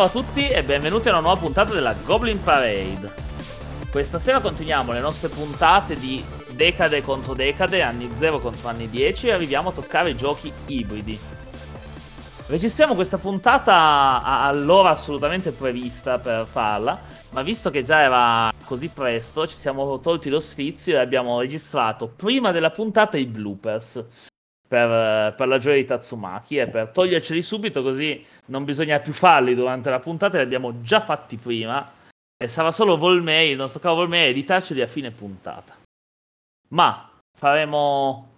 Ciao a tutti e benvenuti a una nuova puntata della Goblin Parade. Questa sera continuiamo le nostre puntate di decade contro decade, anni 0 contro anni 10 e arriviamo a toccare i giochi ibridi. Registriamo questa puntata all'ora assolutamente prevista per farla, ma visto che già era così presto, ci siamo tolti lo sfizio e abbiamo registrato prima della puntata i bloopers per, per la gioia di Tatsumaki e per toglierceli subito così non bisogna più farli durante la puntata, li abbiamo già fatti prima e sarà solo Volmei, il nostro caro Volmei, a editarceli a fine puntata. Ma faremo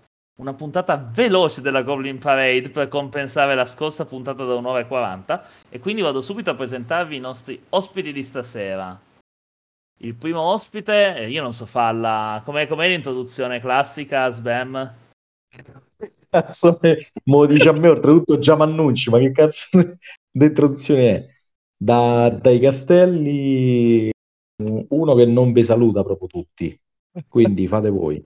una puntata veloce della Goblin Parade per compensare la scorsa puntata da un'ora e 40 e quindi vado subito a presentarvi i nostri ospiti di stasera. Il primo ospite, eh, io non so farla, com'è, com'è l'introduzione classica, Sbam? Cazzo, me lo dice a me, oltretutto già mi annunci, ma che cazzo di introduzione è? Da, dai castelli, uno che non vi saluta proprio tutti, quindi fate voi.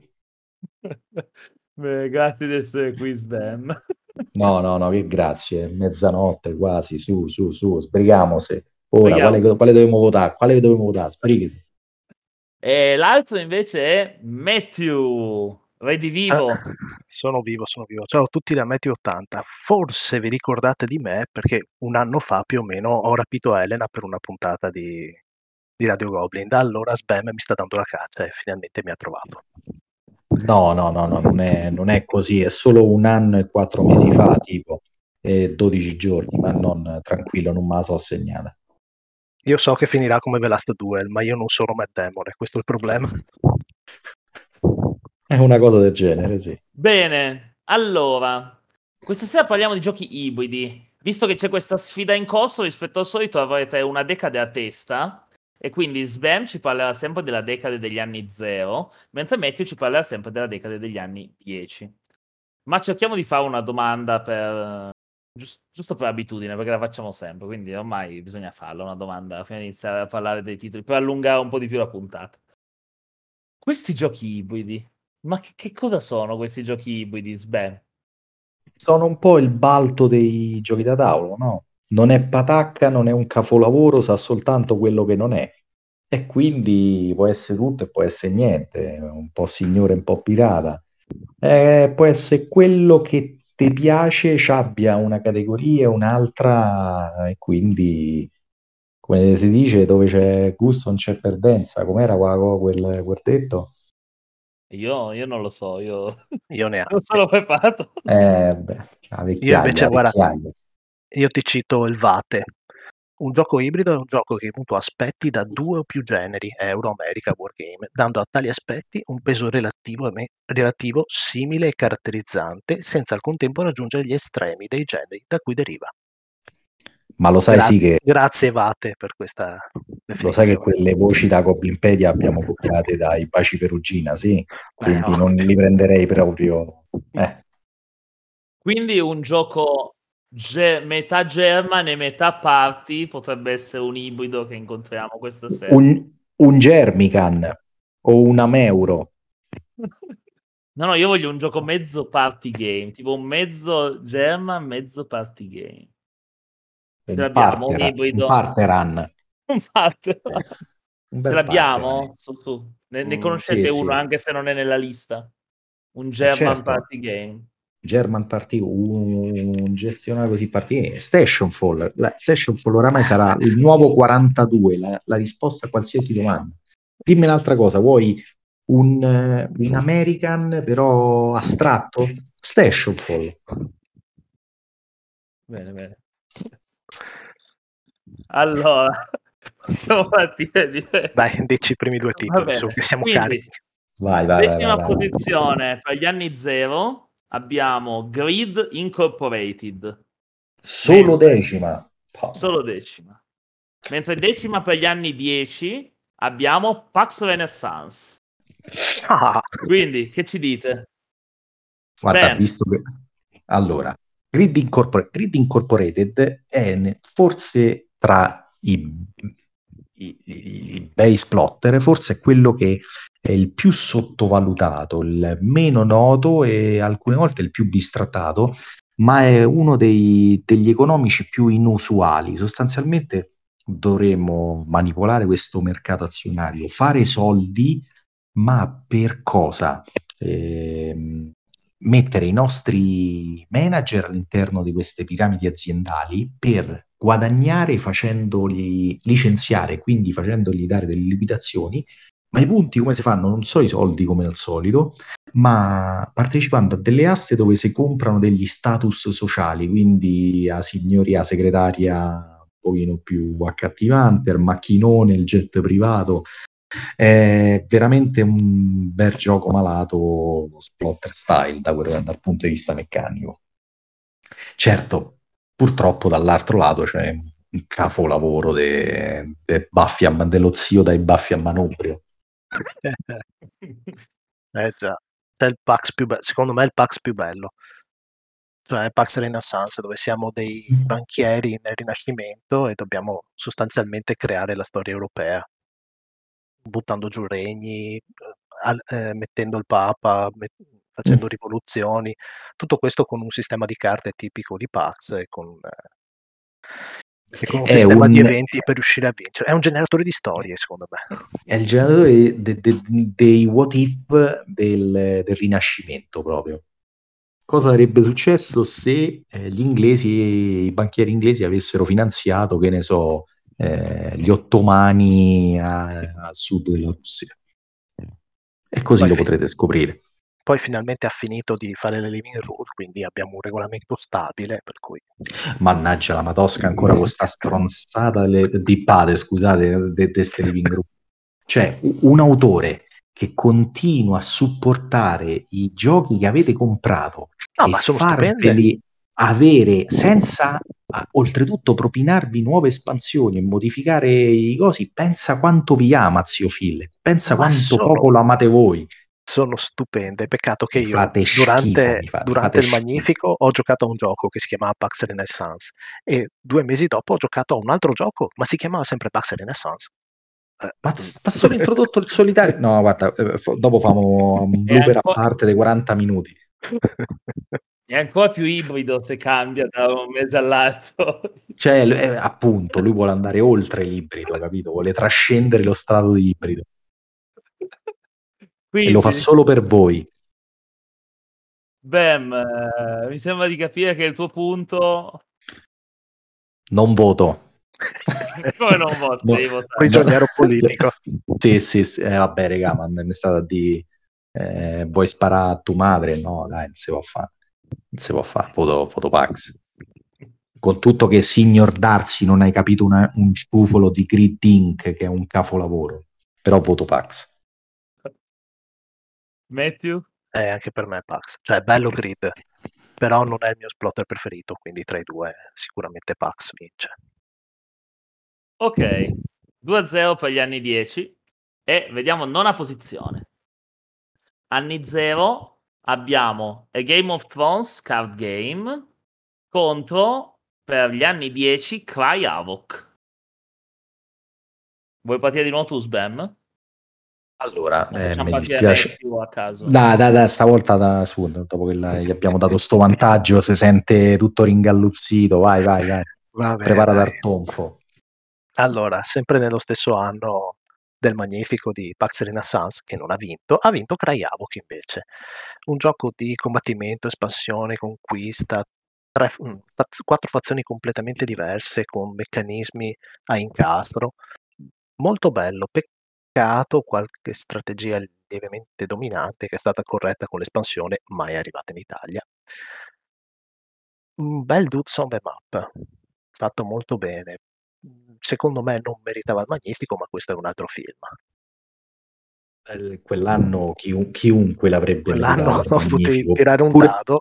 Beh, grazie di essere qui, Sven. No, no, no, che grazie. Mezzanotte quasi, su, su, su, sbrighiamoci. Ora, quale, quale, dobbiamo votare? Quale dobbiamo votare? Sbrigati. E l'altro invece è Matthew. Vedi vivo. Ah, sono vivo, sono vivo. Ciao a tutti da Matthew 80. Forse vi ricordate di me perché un anno fa più o meno ho rapito Elena per una puntata di, di Radio Goblin. Da allora Sbam mi sta dando la caccia e finalmente mi ha trovato. No, no, no, no non, è, non, è, così, è solo un anno e quattro mesi fa, tipo, e 12 giorni, ma non tranquillo, non me la so segnata. Io so che finirà come The Last Duel, ma io non sono Matt Damon, è questo il problema. È una cosa del genere, sì. Bene, allora, questa sera parliamo di giochi ibridi. Visto che c'è questa sfida in corso, rispetto al solito avrete una decade a testa e quindi Sbam ci parlerà sempre della decade degli anni 0, mentre Matthew ci parlerà sempre della decade degli anni 10. Ma cerchiamo di fare una domanda per... Giusto, giusto per abitudine, perché la facciamo sempre, quindi ormai bisogna farla una domanda prima di iniziare a parlare dei titoli, per allungare un po' di più la puntata. Questi giochi ibridi, ma che, che cosa sono questi giochi ibridi, Sbam? Sono un po' il balto dei giochi da tavolo, no? non è patacca, non è un capolavoro, sa soltanto quello che non è. E quindi può essere tutto e può essere niente, un po' signore, un po' pirata. Eh, può essere quello che ti piace, ci abbia una categoria, un'altra, e quindi, come si dice, dove c'è gusto non c'è perdenza. Com'era quel, quel detto? Io, io, non lo so, io, io neanche. non sono preparato. Eh, beh, io invece, guarda, io ti cito il Vate. Un gioco ibrido è un gioco che appunto aspetti da due o più generi, Euro, America, Wargame, dando a tali aspetti un peso relativo, relativo simile e caratterizzante, senza al contempo raggiungere gli estremi dei generi da cui deriva. Ma lo sai grazie, sì che... Grazie Vate per questa. Lo sai che quelle voci da Goblinpedia abbiamo copiate dai Baci Perugina, sì? Quindi eh, non li prenderei proprio... Eh. Quindi un gioco Ge- metà German e metà Party potrebbe essere un ibrido che incontriamo questa sera. Un, un Germican o una Meuro. No, no, io voglio un gioco mezzo party game, tipo un mezzo German, mezzo party game. Ce l'abbiamo un ibrido. Un parteran. Un parteran. Ce l'abbiamo? Su, su. Ne, ne mm, conoscete mm, sì, uno sì. anche se non è nella lista? Un German certo. party game. German Party, un gestionale così party, Stationfall, la, Stationfall oramai sarà il nuovo 42, la, la risposta a qualsiasi domanda. Dimmi un'altra cosa, vuoi un, un American però astratto? Stationfall. Bene, bene. Allora, possiamo partire. Dai, dici i primi due titoli, su, che siamo Quindi, carichi. Vai, vai, decima vai, vai, posizione per gli anni zero abbiamo Grid Incorporated. Solo Mentre, decima. Solo decima. Mentre decima per gli anni 10 abbiamo Pax Renaissance. Ah. Quindi, che ci dite? Guarda, ben. visto che... Allora, Grid, Incorpor- Grid Incorporated è forse tra i, i, i base plotter, forse è quello che è il più sottovalutato, il meno noto e alcune volte il più bistrattato, ma è uno dei, degli economici più inusuali. Sostanzialmente dovremmo manipolare questo mercato azionario, fare soldi, ma per cosa? Eh, mettere i nostri manager all'interno di queste piramidi aziendali per guadagnare facendoli licenziare, quindi facendogli dare delle limitazioni, ma i punti come si fanno? Non so i soldi come al solito, ma partecipando a delle aste dove si comprano degli status sociali, quindi a signoria segretaria un pochino più accattivante, al macchinone, il jet privato. È veramente un bel gioco malato, splotter style da quel, dal punto di vista meccanico. Certo, purtroppo dall'altro lato c'è un capolavoro de, de a, dello zio dai baffi a manubrio. eh già, è il Pax più bello, secondo me è il Pax più bello. Cioè Pax Renaissance, dove siamo dei banchieri nel Rinascimento e dobbiamo sostanzialmente creare la storia europea, buttando giù regni, eh, mettendo il Papa, met- facendo mm. rivoluzioni, tutto questo con un sistema di carte tipico di Pax e con, eh, e con un è sistema un... di eventi per riuscire a vincere. È un generatore di storie, secondo me. È il generatore de, de, dei what if del, del, Rinascimento proprio. Cosa sarebbe successo se eh, gli inglesi, i banchieri inglesi avessero finanziato, che ne so, eh, gli ottomani a, a sud della Russia? E così Poi lo fi- potrete scoprire. Poi finalmente ha finito di fare le living rule, quindi abbiamo un regolamento stabile, per cui... Mannaggia la Matosca ancora con sta stronzata le, di pade, scusate, di queste living rule. Cioè, un autore che continua a supportare i giochi che avete comprato no, e farveli avere senza oltretutto propinarvi nuove espansioni e modificare i cosi, pensa quanto vi ama zio Phil, pensa ma quanto sono... poco lo amate voi sono stupende. Peccato che io durante, schifo, fate, durante il Magnifico ho giocato a un gioco che si chiamava Pax Renaissance e due mesi dopo ho giocato a un altro gioco, ma si chiamava sempre Pax Renaissance. Eh, ma sta solo introdotto il solitario? No, guarda, eh, dopo famo un blooper a parte dei 40 minuti. È ancora più ibrido se cambia da un mese all'altro. Cioè, eh, appunto, lui vuole andare oltre l'ibrido, capito? Vuole trascendere lo strato di ibrido. Quindi, e lo fa solo per voi. Bam, eh, mi sembra di capire che il tuo punto... Non voto. Come non voto? No, Devi votare. Prigioniero politico. sì, sì, sì. Eh, vabbè, regà, ma mi è stata di... Eh, vuoi sparare a tua madre? No, dai, non si può fare. Non si può fare. Voto, voto Pax. Con tutto che Signor Darsi non hai capito una, un ciufolo di Grid Inc., che è un capolavoro. Però voto Pax. Matthew? Eh, anche per me è Pax. Cioè, è bello Grid, però non è il mio splotter preferito, quindi tra i due sicuramente Pax vince. Ok, 2-0 per gli anni 10 e vediamo nona posizione. Anni 0 abbiamo A Game of Thrones card game contro per gli anni 10 Cry Havoc. Vuoi partire di nuovo tu, Sbam? Allora, eh, mi dispiace. Dai, dai, dai, stavolta da, su, dopo che la, gli abbiamo dato sto vantaggio, si sente tutto ringalluzzito. Vai, vai, vai. Vabbè, Prepara dal tonfo. Allora, sempre nello stesso anno del Magnifico di Pax Renaissance, che non ha vinto, ha vinto Krayavok invece. Un gioco di combattimento, espansione, conquista, tre, mm, quattro fazioni completamente diverse con meccanismi a incastro. Molto bello, peccato qualche strategia lievemente dominante che è stata corretta con l'espansione, mai arrivata in Italia. Un bel Dudes on the Map, fatto molto bene. Secondo me non meritava il Magnifico, ma questo è un altro film. quell'anno chiun- chiunque l'avrebbe Quell'anno potevi tirare un pure, dado.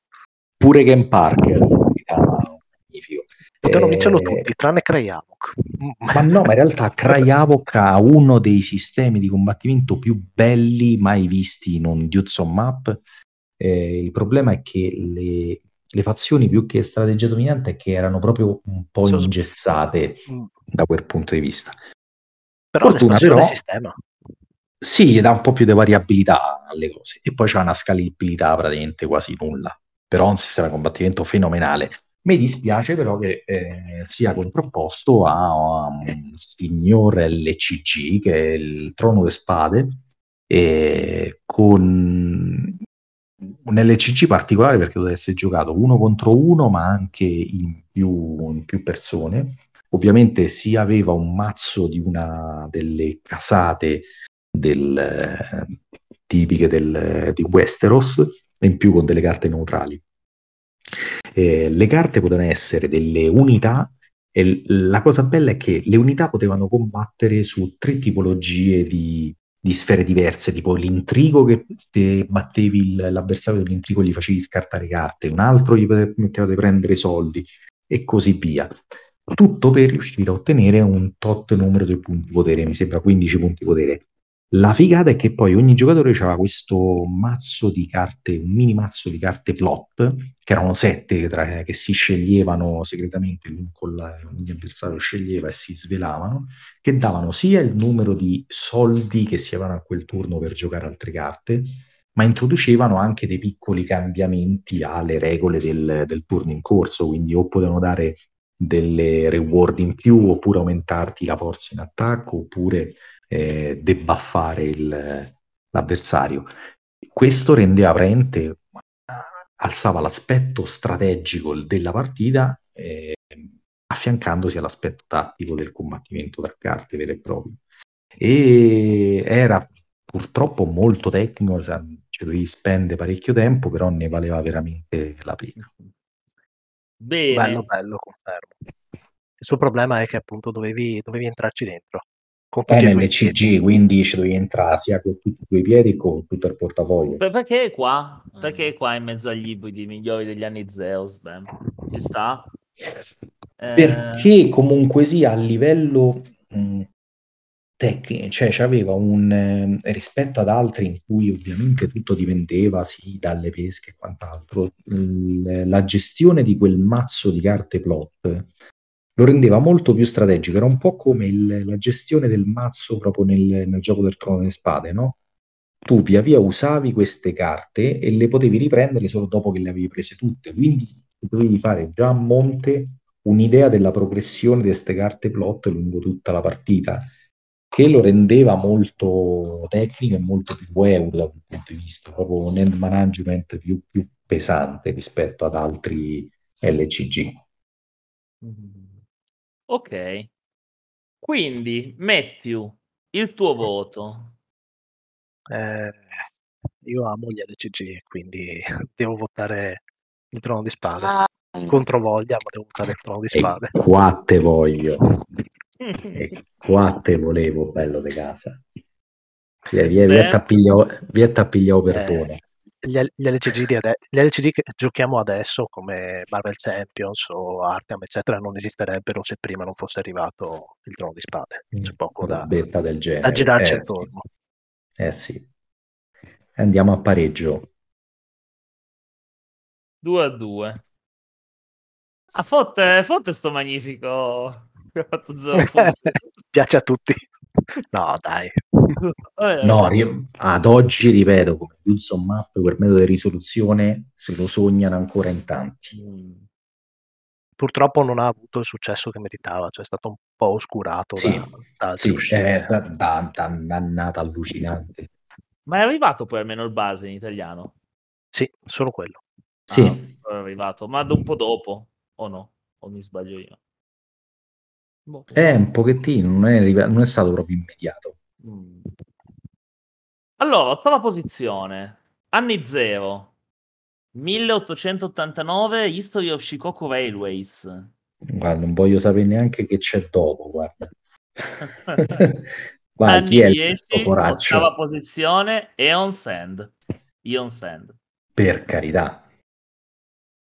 Pure Game Parker meritava magnifico. Potevano vincerlo tutti, tranne Krayavok. Ma no, ma in realtà Krayavok ha uno dei sistemi di combattimento più belli mai visti in un Dudes on Map. Eh, il problema è che le, le, fazioni più che strategia dominante è che erano proprio un po' so, ingessate mm. da quel punto di vista. Però Fortuna, però, sistema. Sì, dà un po' più di variabilità alle cose e poi c'è una scalabilità praticamente quasi nulla. però un sistema di combattimento fenomenale. Mi dispiace però che eh, sia contrapposto a un signor LCG, che è il Trono delle Spade, con un LCG particolare perché deve essere giocato uno contro uno, ma anche in più, in più persone. Ovviamente si aveva un mazzo di una delle casate del, tipiche del, di Westeros, in più con delle carte neutrali. Eh, le carte potevano essere delle unità e la cosa bella è che le unità potevano combattere su tre tipologie di, di sfere diverse, tipo l'intrigo che se battevi il, l'avversario dell'intrigo gli facevi scartare carte, un altro gli permetteva di prendere soldi e così via. Tutto per riuscire a ottenere un tot numero di punti potere, mi sembra 15 punti potere. La figata è che poi ogni giocatore aveva questo mazzo di carte, un mini mazzo di carte plot, che erano sette tra, che si sceglievano segretamente, ogni avversario sceglieva e si svelavano, che davano sia il numero di soldi che si avevano a quel turno per giocare altre carte, ma introducevano anche dei piccoli cambiamenti alle regole del, del turno in corso, quindi o potevano dare delle reward in più, oppure aumentarti la forza in attacco, oppure eh, debuffare il, l'avversario. Questo rendeva praticamente, alzava l'aspetto strategico della partita eh, affiancandosi all'aspetto tattico del combattimento tra carte vere e proprie. E era purtroppo molto tecnico, ci dovevi spendere parecchio tempo, però ne valeva veramente la pena. Bene. Bello, bello, confermo. Il suo problema è che appunto dovevi, dovevi entrarci dentro con tutti è nell'CG, quindi ci devi entrare sia con tutti i tuoi piedi che con tutto il portafoglio. perché è qua? Perché è qua in mezzo agli ibridi migliori degli anni Zeus? Beh, ci sta? Eh... Perché comunque sia a livello mh, tecnico, cioè aveva un eh, rispetto ad altri in cui ovviamente tutto dipendeva sì dalle pesche e quant'altro, l- la gestione di quel mazzo di carte plot lo rendeva molto più strategico. Era un po' come il, la gestione del mazzo proprio nel, nel gioco del trono delle spade, no? Tu via via usavi queste carte e le potevi riprendere solo dopo che le avevi prese tutte. Quindi dovevi fare già a monte un'idea della progressione di queste carte plot lungo tutta la partita, che lo rendeva molto tecnico e molto più wow dal punto di vista proprio nel management più, più pesante rispetto ad altri LCG. Mm-hmm. Ok. Quindi, Matthew, il tuo voto. Eh, io amo gli LCG, quindi devo votare il trono di spade. Ah. Contro voglia, ma devo votare il trono di spade. E qua te voglio. e qua te volevo, bello di casa. Via, via, via t'appigliavo, via t'appigliavo perdono. Eh, gli, gli, LCG ade- gli, LCG che giochiamo adesso come Marvel Champions o Arkham eccetera non esisterebbero se prima non fosse arrivato il trono di spade. C'è mm, poco da, del genere. da girarci eh, intorno sì. eh sì. Andiamo a pareggio. 2 a 2 a fotte, fotte sto magnifico. Piace a tutti. No dai no, ad oggi ripeto come Hudson Map per metodo di risoluzione se lo sognano ancora in tanti. Mm. purtroppo non ha avuto il successo che meritava cioè è stato un po' oscurato sì, da, da sì, è da, da, da annata allucinante. Ma è arrivato poi almeno il base in italiano? Sì solo quello. Sì. Ah, è arrivato ma un po' dopo o no? O mi sbaglio io? Boh. È un pochettino, non è, non è stato proprio immediato. Mm. Allora, ottava posizione, anni zero, 1889, History of Shikoku Railways. Guarda, non voglio sapere neanche che c'è dopo, guarda. Vai, chi è 10, questo? Ottava posizione, Eon Sand. Eon Sand. Per carità.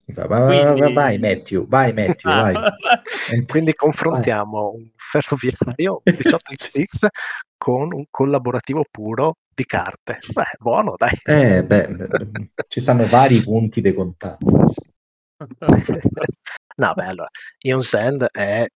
Vai, vai, vai, vai, Matthew, vai Matthew, ah. vai. Quindi confrontiamo vai. un ferroviario 18x con un collaborativo puro di carte. Beh, buono, dai. Eh, beh, ci stanno vari punti di contatto. no, beh, allora, Ion Sand è,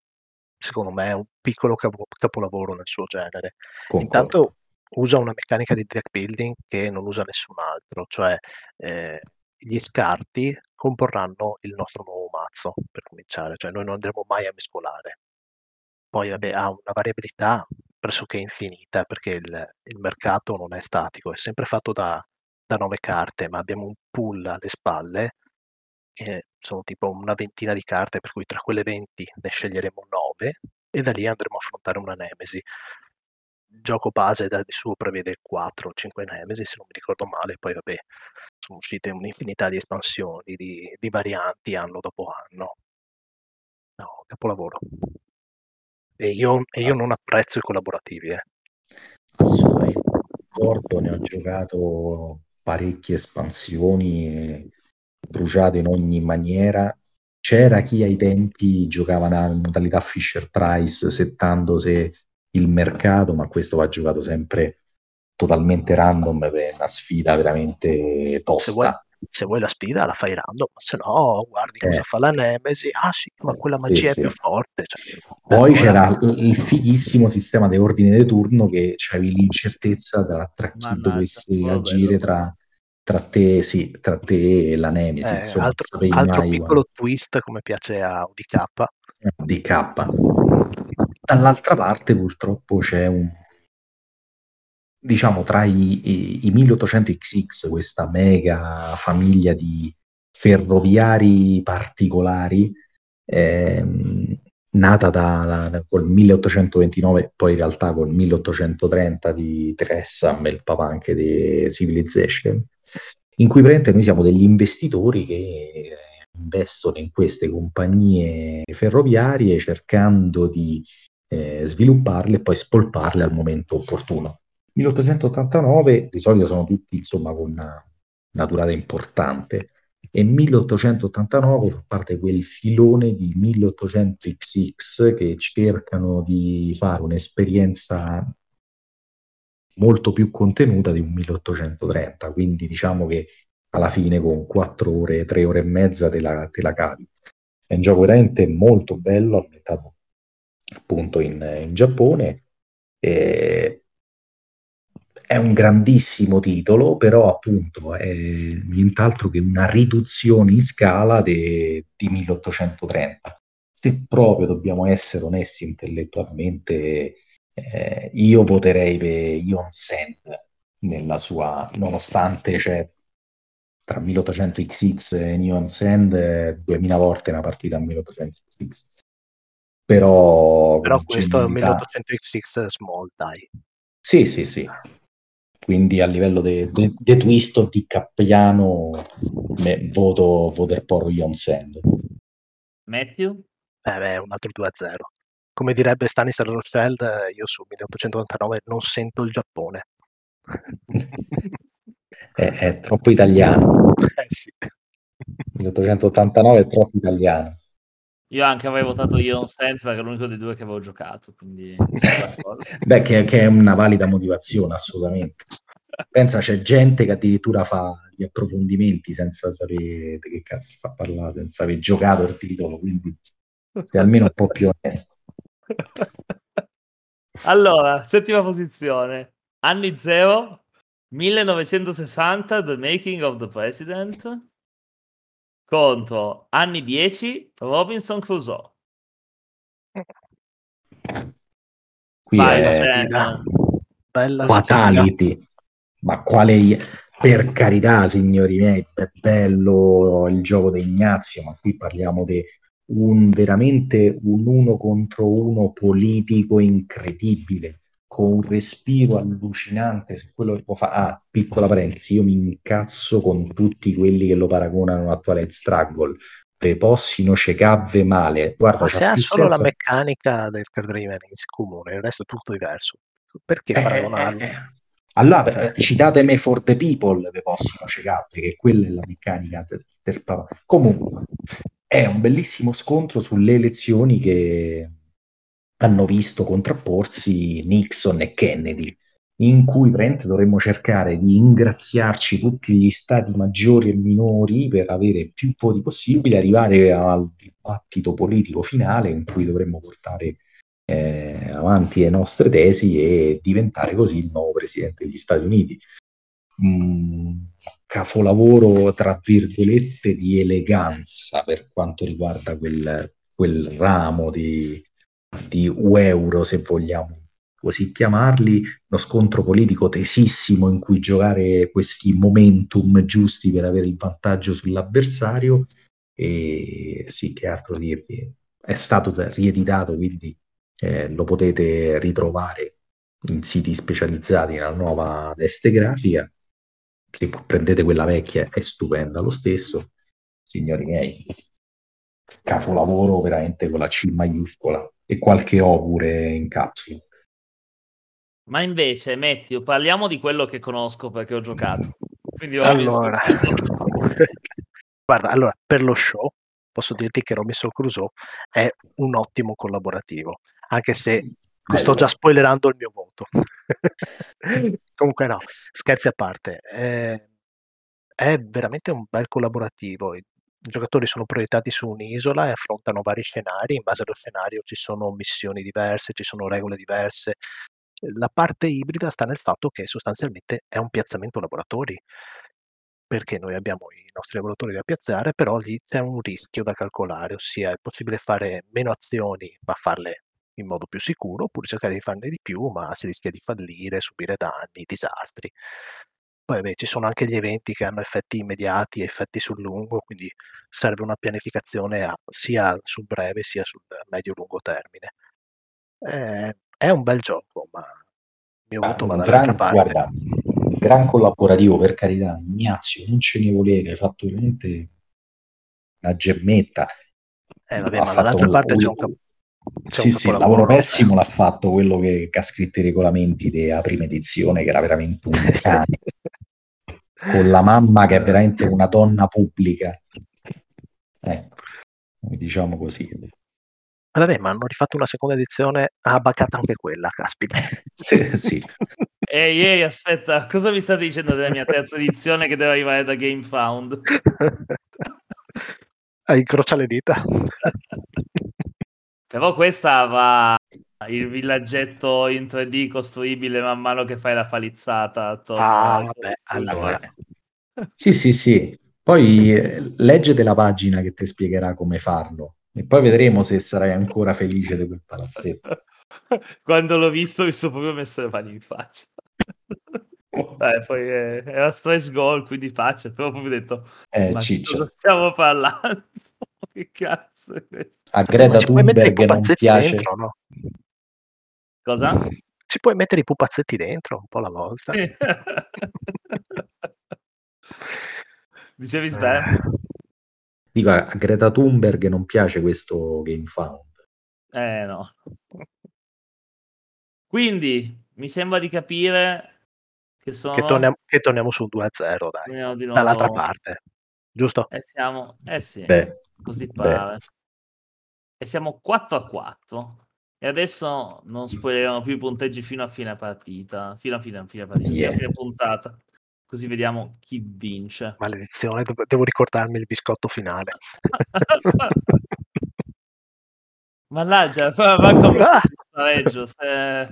secondo me, un piccolo capo- capolavoro nel suo genere. Concordo. Intanto usa una meccanica di deck building che non usa nessun altro, cioè eh, gli scarti comporranno il nostro nuovo mazzo per cominciare, cioè noi non andremo mai a mescolare. Poi vabbè, ha una variabilità pressoché infinita perché il, il mercato non è statico, è sempre fatto da, da nove carte, ma abbiamo un pool alle spalle che sono tipo una ventina di carte, per cui tra quelle 20 ne sceglieremo 9 e da lì andremo a affrontare una Nemesi. Il gioco base da di suo prevede 4 o 5 Nemesi, se non mi ricordo male, poi vabbè, sono uscite un'infinità di espansioni, di, di varianti anno dopo anno. No, capolavoro. E io, e io non apprezzo i collaborativi. Eh. Assolutamente. Ne ho giocato parecchie espansioni bruciate in ogni maniera. C'era chi ai tempi giocava nella modalità Fisher Price settando se il mercato, ma questo va giocato sempre totalmente random per una sfida veramente tosta. Se vuoi, se vuoi la sfida la fai random, se no guardi cosa eh. fa la Nemesi, ah sì, ma quella magia sì, è più forte. Cioè, Poi c'era il fighissimo sistema di ordine di turno che c'avevi l'incertezza tra, tra chi dovesse agire tra, tra, te, sì, tra te e la Nemesi. Eh, insomma, altro, altro piccolo quando... twist come piace a UDK. DK. Dall'altra parte purtroppo c'è un diciamo, tra i, i, i 1800XX, questa mega famiglia di ferroviari particolari, ehm, nata da, da, col 1829, poi in realtà col 1830 di Tressam il papà anche di Civilization, in cui praticamente noi siamo degli investitori che investono in queste compagnie ferroviarie cercando di eh, svilupparle e poi spolparle al momento opportuno. 1889 di solito sono tutti insomma con una, una durata importante e 1889 fa parte quel filone di 1800XX che cercano di fare un'esperienza molto più contenuta di un 1830, quindi diciamo che alla fine con 4 ore, 3 ore e mezza te la, te la cavi. È un gioco veramente molto bello, ambientato appunto in, in Giappone. E è un grandissimo titolo, però appunto è nient'altro che una riduzione in scala di 1830. Se proprio dobbiamo essere onesti intellettualmente, eh, io voterei per Ion Sand nella sua, nonostante c'è tra 1800XX e Ion Sand 2000 volte una partita a 1800XX. Però, però questo è 1800XX small, dai. Sì, sì, sì quindi a livello di de, de twist o di cappiano me, voto, voto per Poro Yon Sand. Matthew? Eh beh, un altro 2-0. Come direbbe Stanislas Rothschild, io su 1889 non sento il Giappone. è, è, troppo italiano. Eh sì. 1889 è troppo italiano. Io anche avrei votato Ion Sand perché è l'unico dei due che avevo giocato, quindi Beh, che, che, è una valida motivazione, assolutamente. Pensa, c'è gente che addirittura fa gli approfondimenti senza sapere di che cazzo sta parlando, senza aver giocato il titolo, quindi sei almeno un po' più onesto. Allora, settima posizione. Anni 0, 1960, The Making of the President contro anni 10 Robinson Crusoe. Qui Vai, è bella fatality. Ma quale per carità, signori miei, è bello il gioco di Ignazio, ma qui parliamo di un veramente un uno contro uno politico incredibile con un respiro allucinante su quello che può fare. Ah, piccola parentesi, io mi incazzo con tutti quelli che lo paragonano a Twilight Struggle. Te possino cecavve male. Guarda, Ma se ha solo senza... la meccanica del card driven in comune, il resto è tutto diverso. Perché eh, paragonarlo? Eh, eh. Allora, cioè... citatemi for the people, ve possono cecavve, che quella è la meccanica del, del Comunque, è un bellissimo scontro sulle elezioni che hanno visto contrapporsi Nixon e Kennedy, in cui dovremmo cercare di ingraziarci tutti gli stati maggiori e minori per avere più voti possibili, arrivare al dibattito politico finale in cui dovremmo portare eh, avanti le nostre tesi e diventare così il nuovo presidente degli Stati Uniti. Mm, capolavoro, tra virgolette, di eleganza per quanto riguarda quel, quel ramo di, di euro, se vogliamo così chiamarli, uno scontro politico tesissimo in cui giocare questi momentum giusti per avere il vantaggio sull'avversario. E sì, che altro dirvi? È stato rieditato, quindi eh, lo potete ritrovare in siti specializzati nella nuova veste grafica. Che prendete quella vecchia, è stupenda lo stesso, signori miei. Capolavoro veramente con la C maiuscola e qualche O pure in capsula. Ma invece, Matthew, parliamo di quello che conosco perché ho giocato. Quindi ho allora, guarda, allora, per lo show posso dirti che Robinson Crusoe è un ottimo collaborativo, anche se Bello. sto già spoilerando il mio voto. Comunque no, scherzi a parte, è, è veramente un bel collaborativo. I giocatori sono proiettati su un'isola e affrontano vari scenari, in base allo scenario ci sono missioni diverse, ci sono regole diverse, la parte ibrida sta nel fatto che sostanzialmente è un piazzamento laboratori, perché noi abbiamo i nostri lavoratori da piazzare, però lì c'è un rischio da calcolare, ossia è possibile fare meno azioni ma farle in modo più sicuro, oppure cercare di farne di più, ma si rischia di fallire, subire danni, disastri. Poi beh, ci sono anche gli eventi che hanno effetti immediati e effetti sul lungo, quindi serve una pianificazione a, sia sul breve sia sul medio-lungo termine. Eh, è un bel gioco, ma il mio voto va dall'altra gran, parte. Guarda, un gran collaborativo, per carità. Ignazio, non ce ne volere, hai fatto veramente una gemmetta. Eh, vabbè, ma dall'altra parte un... c'è un capo. Sì, sì, il lavoro pessimo l'ha fatto quello che, che ha scritto i regolamenti della prima edizione, che era veramente un cane, con la mamma che è veramente una donna pubblica. Ecco, diciamo così. Vabbè, ma hanno rifatto una seconda edizione, ha baccata anche quella, caspita. sì, sì. Ehi, ehi, aspetta, cosa mi state dicendo della mia terza edizione che deve arrivare da GameFound? Hai incrocia le dita. Però questa va il villaggetto in 3D costruibile man mano che fai la palizzata. Ah, vabbè, allora. sì, sì, sì. Poi eh, leggete la pagina che ti spiegherà come farlo e poi vedremo se sarai ancora felice di quel palazzetto. Quando l'ho visto mi sono proprio messo le mani in faccia. Beh, poi è, era stress goal, quindi pace, però proprio detto, eh, ma ciccio. cosa stiamo parlando? che cazzo è questo? A Greta Thunberg non piace... Dentro, no? Cosa? Ci puoi mettere i pupazzetti dentro un po' alla volta. Dicevi Sven? Eh. Dico, a Greta Thunberg non piace questo GameFound. Eh no. Quindi, mi sembra di capire che sono... Che torniamo, che torniamo su 2-0, dai. Dall'altra parte. Giusto? E siamo... Eh sì, beh, così pare. Beh. E siamo 4-4. E adesso non spoileremo più i punteggi fino a fine partita. Fino a fine, fine partita. Yeah. Fine puntata. Così vediamo chi vince. Maledizione, devo ricordarmi il biscotto finale. Mannaggia, va come ah! pareggio. Se...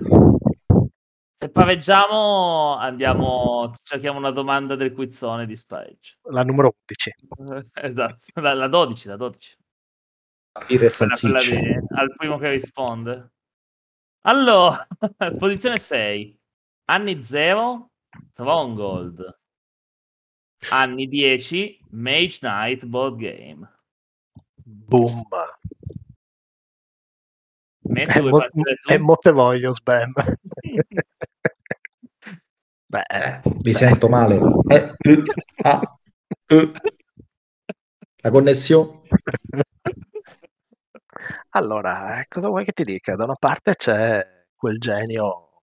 se pareggiamo, andiamo, cerchiamo una domanda del quizzone di spareggio. La numero 11. esatto, la, la 12, la 12. Quella, quella di, al primo che risponde. Allora, posizione 6. Anni 0, Stronghold. Anni 10, Mage Knight Board Game. Boom. È, mo- è mo te voglio, spam. Beh, eh, mi cioè... sento male. Eh, uh, ah, uh. La connessione. Allora, eh, cosa vuoi che ti dica? Da una parte c'è quel genio,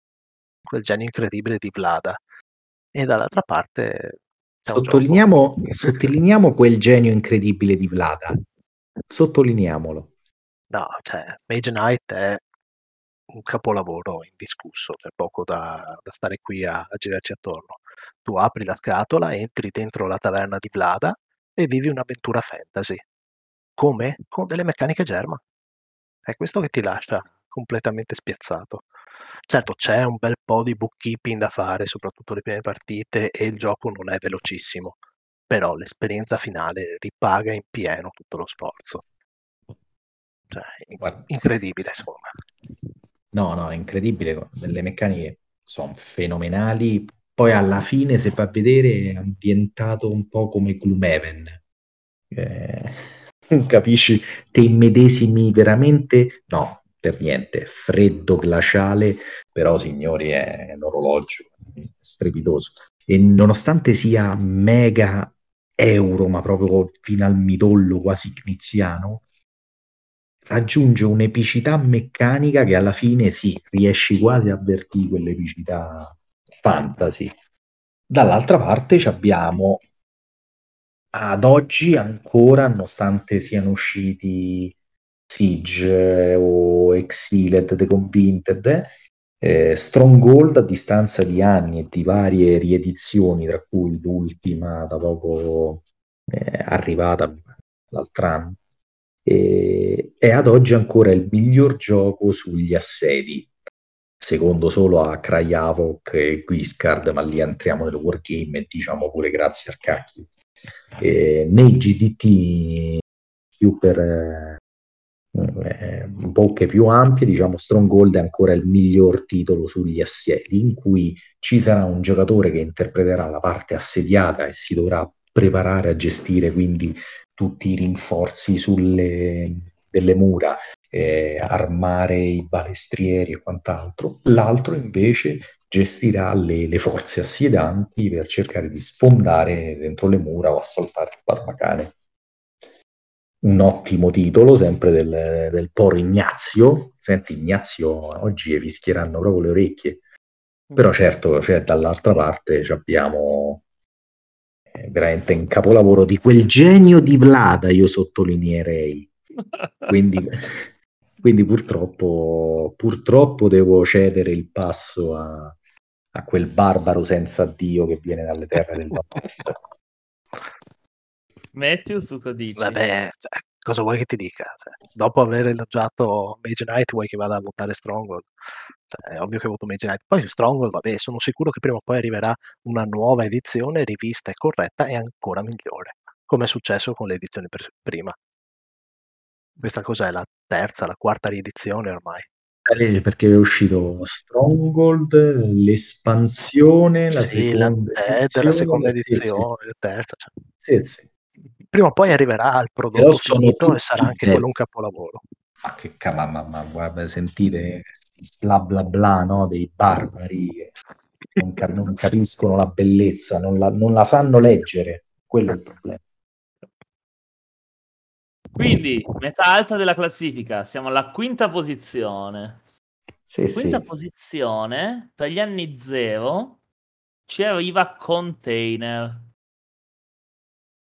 quel genio incredibile di Vlada, e dall'altra parte sottolineiamo, sottolineiamo quel genio incredibile di Vlada. Sottolineiamolo. No, cioè Mage Knight è un capolavoro indiscusso c'è poco da, da stare qui a, a, girarci attorno. Tu apri la scatola entri dentro la taverna di Vlada e vivi un'avventura fantasy. Come? con delle meccaniche germa è questo che ti lascia completamente spiazzato Certo c'è un bel po' di bookkeeping da fare, soprattutto le prime partite, e il gioco non è velocissimo, però l'esperienza finale ripaga in pieno tutto lo sforzo. Cioè, incredibile, insomma. No, no, è incredibile. Le meccaniche sono fenomenali. Poi alla fine, se fa vedere, è ambientato un po' come Gloomhaven. Eh, capisci? Te immedesimi veramente? No, per niente. Freddo, glaciale, però, signori, è un orologio strepitoso. E nonostante sia mega euro, ma proprio fino al midollo quasi kniziano, raggiunge un'epicità meccanica che alla fine sì, riesci quasi a avvertire quell'epicità fantasy. Dall'altra parte abbiamo ad oggi ancora, nonostante siano usciti Siege o Exiled, The Convinted, eh, Stronghold a distanza di anni e di varie riedizioni, tra cui l'ultima da poco eh, arrivata l'altro anno, e è ad oggi ancora il miglior gioco sugli assedi, secondo solo a Krajavok e Guiscard, ma lì entriamo nel wargame e diciamo pure grazie al cacchio. E nei GDT più per eh, bocche più ampie, diciamo Stronghold è ancora il miglior titolo sugli assedi, in cui ci sarà un giocatore che interpreterà la parte assediata e si dovrà preparare a gestire quindi tutti i rinforzi sulle delle mura, eh, armare i balestrieri e quant'altro. L'altro invece gestirà le, le, forze assiedanti per cercare di sfondare dentro le mura o assaltare il barbacane. Un ottimo titolo, sempre del, del Poro Ignazio. Senti, Ignazio, oggi fischieranno proprio le orecchie. Però certo, cioè, dall'altra parte abbiamo veramente un capolavoro di quel genio di Vlada, io sottolineerei. Quindi, quindi purtroppo, purtroppo devo cedere il passo a, a quel barbaro senza Dio che viene dalle terre del nord-est. Matthew, tu cosa dici? Vabbè, cioè, cosa vuoi che ti dica? Cioè, dopo aver elogiato Mage Knight, vuoi che vada a votare Stronghold? Cioè, è ovvio che voto Mage Knight. Poi Stronghold, vabbè, sono sicuro che prima o poi arriverà una nuova edizione rivista e corretta e ancora migliore, come è successo con l'edizione prima. Questa cosa è la terza, la quarta riedizione ormai. Perché è uscito Stronghold, l'espansione, la sì, seconda la, edizione, la seconda edizione, la terza. Cioè. Sì, sì prima o poi arriverà al prodotto finito e sarà anche quello un capolavoro. Ma che cavolo, ma, ma guarda, sentite bla bla bla no, dei barbari che non, cap- non capiscono la bellezza, non la, non la sanno leggere, quello è il problema. Quindi, metà alta della classifica, siamo alla quinta posizione. Sì, quinta sì. posizione, per gli anni zero, ci arriva Container.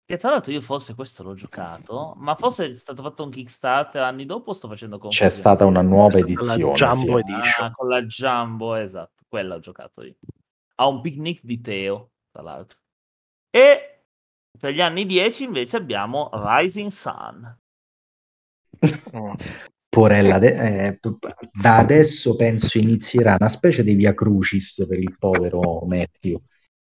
Che tra l'altro io forse questo l'ho giocato, ma forse è stato fatto un Kickstarter anni dopo sto facendo confusione. C'è stata una nuova edizione. La Jumbo sì. Edition. Ah, con la Jumbo, esatto, quella ho giocato io. Ha un picnic di Teo, tra l'altro. E per gli anni 10 invece abbiamo Rising Sun. Porella, de- eh, da adesso penso inizierà una specie di via crucis per il povero Matthew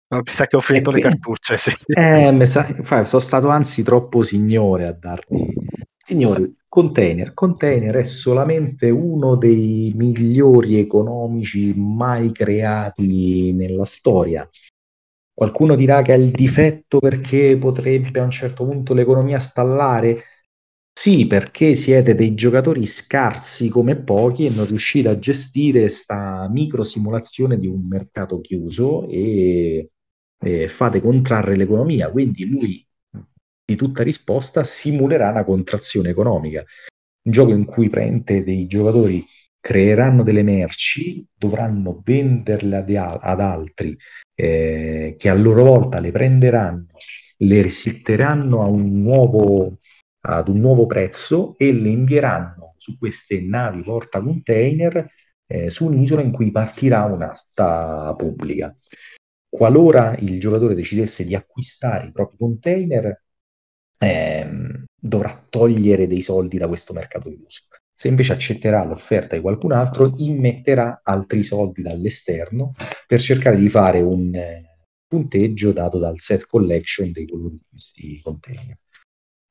ma mi sa che ho finito le cartucce, sì. Eh, sa, sono stato anzi troppo signore a darti... Signori, Container. Container è solamente uno dei migliori economici mai creati nella storia. Qualcuno dirà che è il difetto perché potrebbe a un certo punto l'economia stallare. Sì, perché siete dei giocatori scarsi come pochi e non riuscite a gestire questa micro simulazione di un mercato chiuso e eh, fate contrarre l'economia, quindi lui di tutta risposta simulerà una contrazione economica. Un gioco in cui prende dei giocatori creeranno delle merci, dovranno venderle ad, ad altri eh, che a loro volta le prenderanno, le resitteranno a un nuovo, ad un nuovo prezzo e le invieranno su queste navi porta container eh, su un'isola in cui partirà un'asta pubblica qualora il giocatore decidesse di acquistare i propri container, ehm, dovrà togliere dei soldi da questo mercato chiuso. Se invece accetterà l'offerta di qualcun altro, immetterà altri soldi dall'esterno per cercare di fare un, punteggio dato dal set collection dei colori di questi container.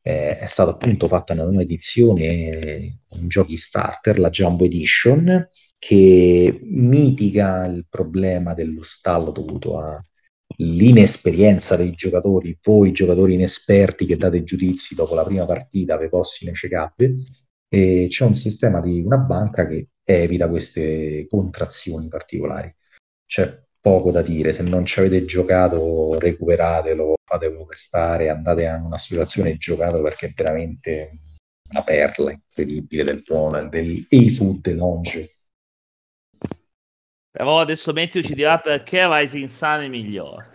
Eh, è stata appunto fatta una nuova edizione con giochi starter, la Jumbo Edition, che mitiga il problema dello stallo dovuto all'inesperienza dei giocatori, voi giocatori inesperti che date giudizi dopo la prima partita, ve possi ne cecabbe, e c'è un sistema di una banca che evita queste contrazioni particolari. C'è poco da dire, se non ci avete giocato recuperatelo, fatelo testare, andate in una situazione e giocatelo perché è veramente una perla incredibile del buono, del A-Food Lounge. Però adesso Matthew ci dirà perché Rising Sun è migliore.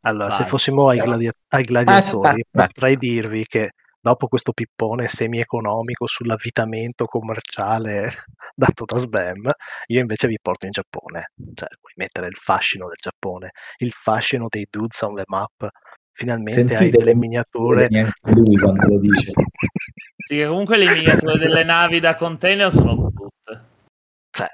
Allora, Vai. se fossimo ai, gladia- ai gladiatori, potrei dirvi che dopo questo pippone semi-economico sull'avvitamento commerciale dato da Sbam, io invece vi porto in Giappone. Cioè, vuoi mettere il fascino del Giappone, il fascino dei dudes on the map. Finalmente Sentite hai delle miniature. Lui quando lo dice. sì, comunque le miniature delle navi da container sono brutte. Cioè,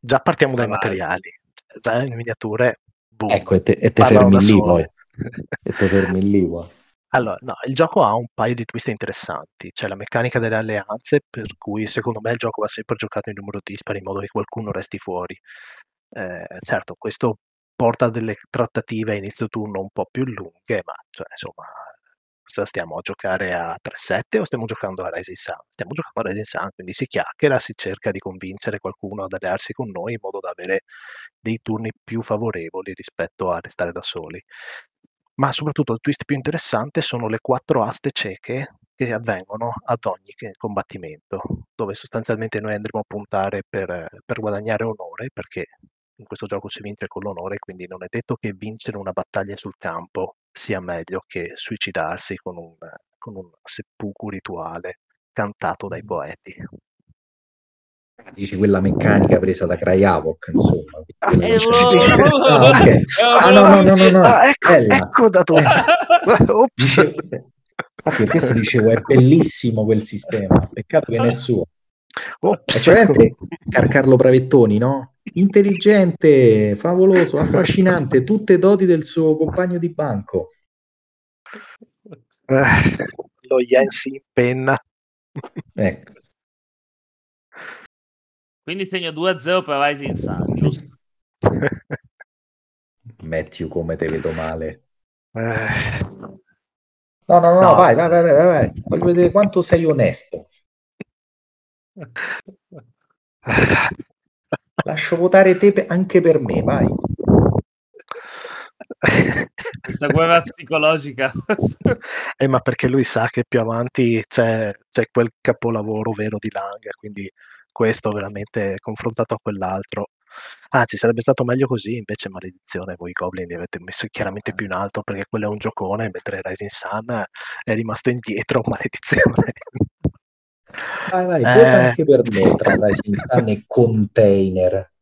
già partiamo dai materiali. Già le miniature. Boom, ecco, e te, e te fermi lì poi. e te fermi lì poi. Allora, no, il gioco ha un paio di twist interessanti. C'è la meccanica delle alleanze, per cui secondo me il gioco va sempre giocato in numero dispari in modo che qualcuno resti fuori. Eh, certo, questo porta a delle trattative a inizio turno un po' più lunghe, ma cioè, insomma, stiamo a giocare a 3-7 o stiamo giocando a Rising Sun? Stiamo giocando a Rising Sun, quindi si chiacchiera, si cerca di convincere qualcuno ad allearsi con noi in modo da avere dei turni più favorevoli rispetto a restare da soli ma soprattutto il twist più interessante sono le quattro aste cieche che avvengono ad ogni combattimento, dove sostanzialmente noi andremo a puntare per, per guadagnare onore, perché in questo gioco si vince con l'onore, quindi non è detto che vincere una battaglia sul campo sia meglio che suicidarsi con un, con un seppuku rituale cantato dai poeti. Ah, dici quella meccanica presa da Cryavok, insomma. Ah, eh, ah, okay. ah, no, no, no, no, no. Ah, ecco, ecco da dove. Ops. Infatti, questo dicevo, è bellissimo quel sistema. Peccato che suo. Ops. Cioè, Carlo Bravettoni, no? Intelligente, favoloso, affascinante, tutte doti del suo compagno di banco. Eh, lo Yancy in penna. Ecco. Quindi segno 2-0 per Rising Sun, giusto? Matthew, come te vedo male. Eh. No, no, no, no, vai, vai, vai, vai, vai. Voglio vedere quanto sei onesto. Lascio votare te anche per me, vai. Questa guerra psicologica. eh, ma perché lui sa che più avanti c'è, c'è quel capolavoro vero di Lang, quindi questo veramente confrontato a quell'altro. Anzi, sarebbe stato meglio così, invece maledizione, voi Goblin li avete messo chiaramente più in alto perché quello è un giocone, mentre Rising Sun è rimasto indietro, maledizione. Vai, vai, eh... anche per me tra Rising Sun e Container.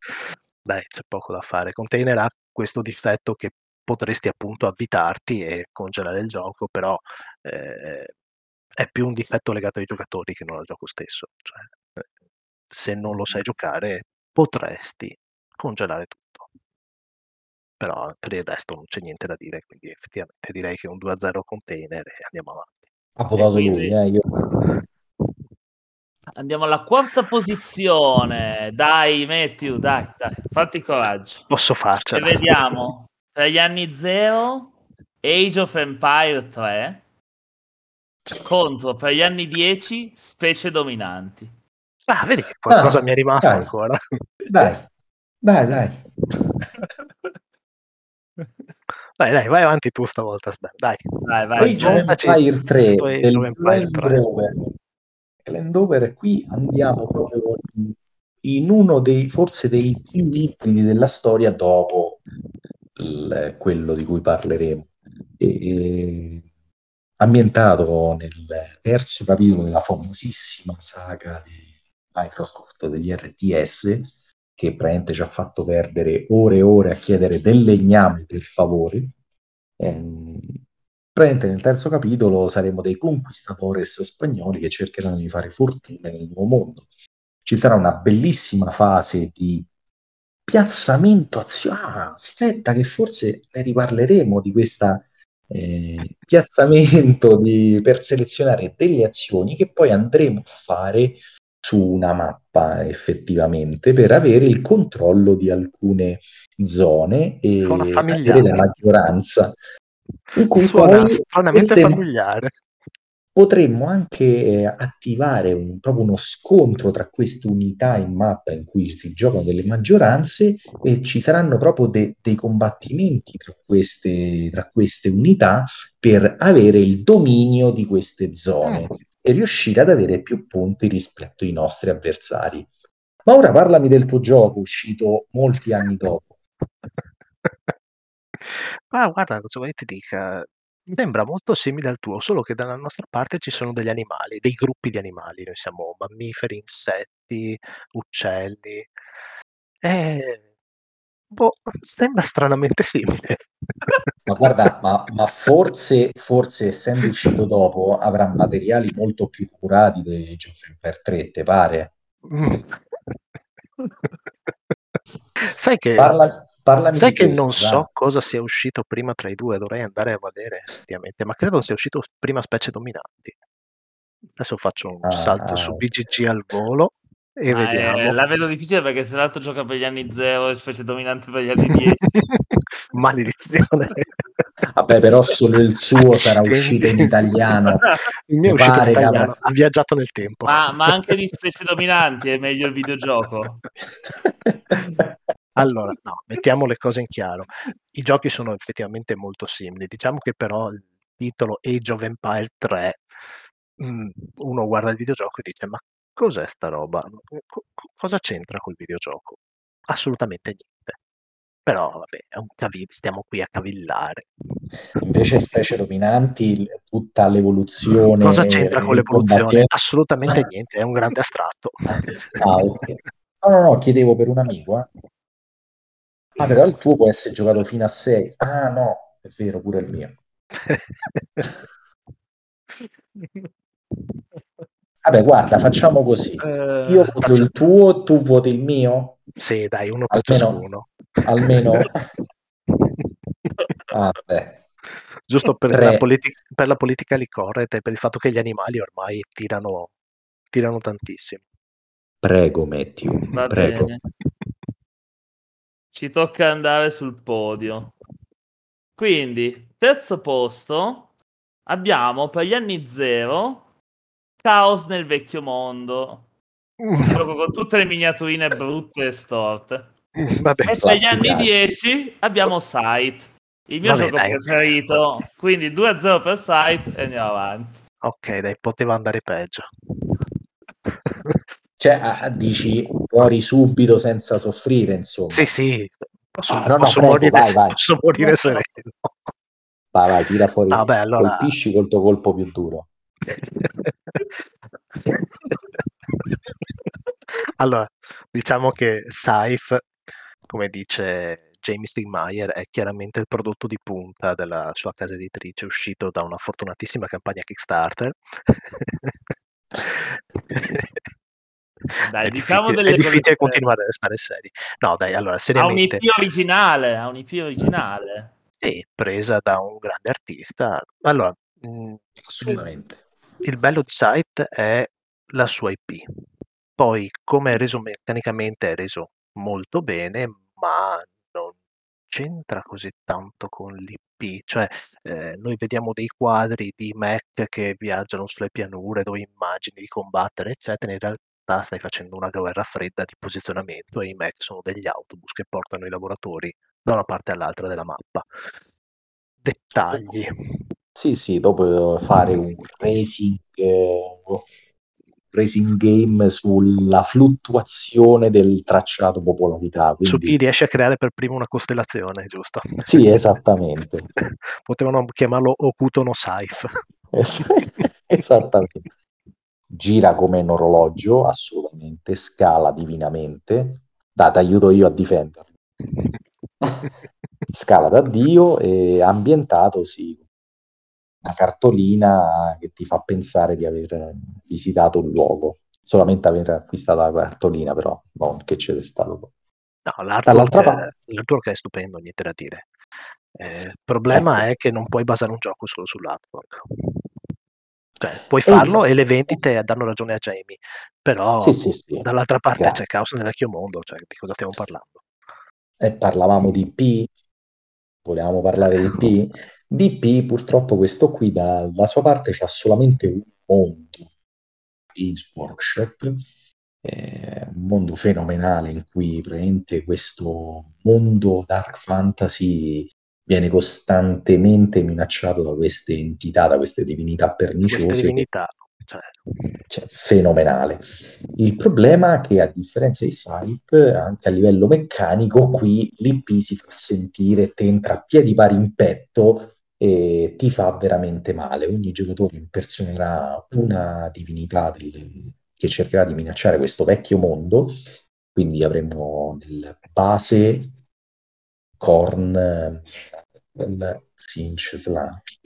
Dai, c'è poco da fare. Container ha questo difetto che potresti appunto avvitarti e congelare il gioco, però eh, è più un difetto legato ai giocatori che non al gioco stesso. Cioè, se non lo sai giocare potresti congelare tutto. Però per il resto non c'è niente da dire, quindi effettivamente direi che un 2-0 container e andiamo avanti. Ha votato lui, eh, io... Andiamo alla quarta posizione. Dai, Matthew, dai, dai, fatti coraggio. Posso farcela. E vediamo. Per gli anni 0, Age of Empire 3 contro per gli anni 10, Specie Dominanti. Ah, vedi che qualcosa ah, mi è rimasto dai, ancora. Dai, dai, dai. Dai, dai, vai avanti tu stavolta, dai. Dai, vai. Poi Empire 3 del Landover. Landover, qui andiamo proprio in uno dei, forse dei più ibridi della storia dopo il, quello di cui parleremo. E, ambientato nel terzo capitolo della famosissima saga di Microsoft degli RTS che praticamente ci ha fatto perdere ore e ore a chiedere del legname per favore. Ehm, praticamente nel terzo capitolo saremo dei conquistadores spagnoli che cercheranno di fare fortuna nel nuovo mondo. Ci sarà una bellissima fase di piazzamento azione. Ah, aspetta, che forse ne riparleremo di questo eh, piazzamento di, per selezionare delle azioni che poi andremo a fare su una mappa effettivamente per avere il controllo di alcune zone e avere la maggioranza. In cui Suona stranamente familiare potremmo anche eh, attivare un, proprio uno scontro tra queste unità in mappa in cui si giocano delle maggioranze e ci saranno proprio de- dei combattimenti tra queste, tra queste unità per avere il dominio di queste zone mm. E riuscire ad avere più punti rispetto ai nostri avversari. Ma ora parlami del tuo gioco uscito molti anni dopo. Ma guarda, cosa vuoi ti dica? Sembra molto simile al tuo, solo che dalla nostra parte ci sono degli animali, dei gruppi di animali. Noi siamo mammiferi, insetti, uccelli. E... Boh, sembra stranamente simile. Ma guarda, ma, ma forse, forse essendo uscito dopo avrà materiali molto più curati dei Geoffrey per 3, te pare? Sai che Parla, Sai che non so cosa sia uscito prima tra i due, dovrei andare a vedere effettivamente, ma credo sia uscito prima Specie Dominanti. Adesso faccio un ah, salto su BGG al volo e ah, vediamo. Eh, la vedo difficile perché se l'altro gioca per gli anni 0 e Specie Dominanti per gli anni 10. Maledizione. Vabbè, però solo il suo sarà uscito in italiano. Il mio è uscito in italiano, ha viaggiato nel tempo. Ma, ma anche di Specie Dominanti è meglio il videogioco. Allora, no, mettiamo le cose in chiaro. I giochi sono effettivamente molto simili. Diciamo che però il titolo Age of Empire 3, mh, uno guarda il videogioco e dice: Ma cos'è sta roba? Co- cosa c'entra col videogioco? Assolutamente niente. Però, vabbè, è un cavill- stiamo qui a cavillare. Invece, specie dominanti, tutta l'evoluzione. Cosa c'entra con l'evoluzione? Assolutamente niente, è un grande astratto. ah, okay. No, no, no, chiedevo per un amico. Eh. Ah, però il tuo può essere giocato fino a 6. Ah, no, è vero, pure il mio. Vabbè, guarda, facciamo così. Eh, Io voto faccio... il tuo, tu voti il mio? Sì, dai, uno per ciascuno. Almeno... ah, Giusto per la, politi- per la politica correct e per il fatto che gli animali ormai tirano, tirano tantissimo. Prego, Matthew, Va prego. Bene. Ci tocca andare sul podio. Quindi, terzo posto, abbiamo per gli anni zero Caos nel vecchio mondo. Proprio con tutte le miniaturine brutte e storte. Vabbè, e per gli anni 10 abbiamo Sight, il mio Vabbè, gioco dai, preferito. Okay. Quindi 2-0 per Sight e andiamo avanti. Ok, dai, poteva andare peggio. Cioè, dici muori subito senza soffrire, insomma. Sì, sì, posso, ah, no, posso, no, morire, vai, vai. posso morire sereno. Vai, vai, tira fuori. Vabbè, allora... Colpisci col tuo colpo più duro. allora, diciamo che Saif, come dice James Stigmeyer, è chiaramente il prodotto di punta della sua casa editrice, uscito da una fortunatissima campagna Kickstarter. Dai, è diciamo difficile, è difficile continuare a restare seri. No, dai, allora, seriamente... Ha un IP originale, ha un IP originale. Sì, presa da un grande artista. Allora, mm, assolutamente. Il, il bello di Site è la sua IP. Poi, come è reso meccanicamente, è reso molto bene, ma non c'entra così tanto con l'IP. Cioè, eh, noi vediamo dei quadri di Mac che viaggiano sulle pianure, dove immagini di combattere, eccetera. In realtà stai facendo una guerra fredda di posizionamento e i Mac sono degli autobus che portano i lavoratori da una parte all'altra della mappa. Dettagli. Sì, sì, dopo fare un racing, eh, racing game sulla fluttuazione del tracciato popolarità. Quindi... Su chi riesce a creare per primo una costellazione, giusto? Sì, esattamente. Potevano chiamarlo Okuto no Saif. esattamente gira come un orologio, assolutamente, scala divinamente. Date, aiuto io a difenderlo. scala da Dio e ambientato, sì, una cartolina che ti fa pensare di aver visitato un luogo. Solamente aver acquistato la cartolina, però non che c'è stato. No, l'artwork, parte... l'artwork è stupendo, niente da dire. Eh, il problema ecco. è che non puoi basare un gioco solo sull'artwork. Cioè, puoi farlo e, e le vendite danno ragione a Jamie, però sì, sì, sì. dall'altra parte Grazie. c'è caos nel vecchio mondo, cioè di cosa stiamo parlando? Eh, parlavamo di P, volevamo parlare di P. Di P purtroppo questo qui dalla sua parte c'ha solamente un mondo, Games Workshop, eh, un mondo fenomenale in cui praticamente questo mondo dark fantasy viene costantemente minacciato da queste entità, da queste divinità perniciose. Queste divinità, cioè. Cioè, fenomenale. Il problema è che a differenza di Site, anche a livello meccanico, qui l'IP si fa sentire, ti entra a piedi pari in petto e ti fa veramente male. Ogni giocatore impersonerà una divinità del, che cercherà di minacciare questo vecchio mondo. Quindi avremo nel base Korn, Sinch, Slash,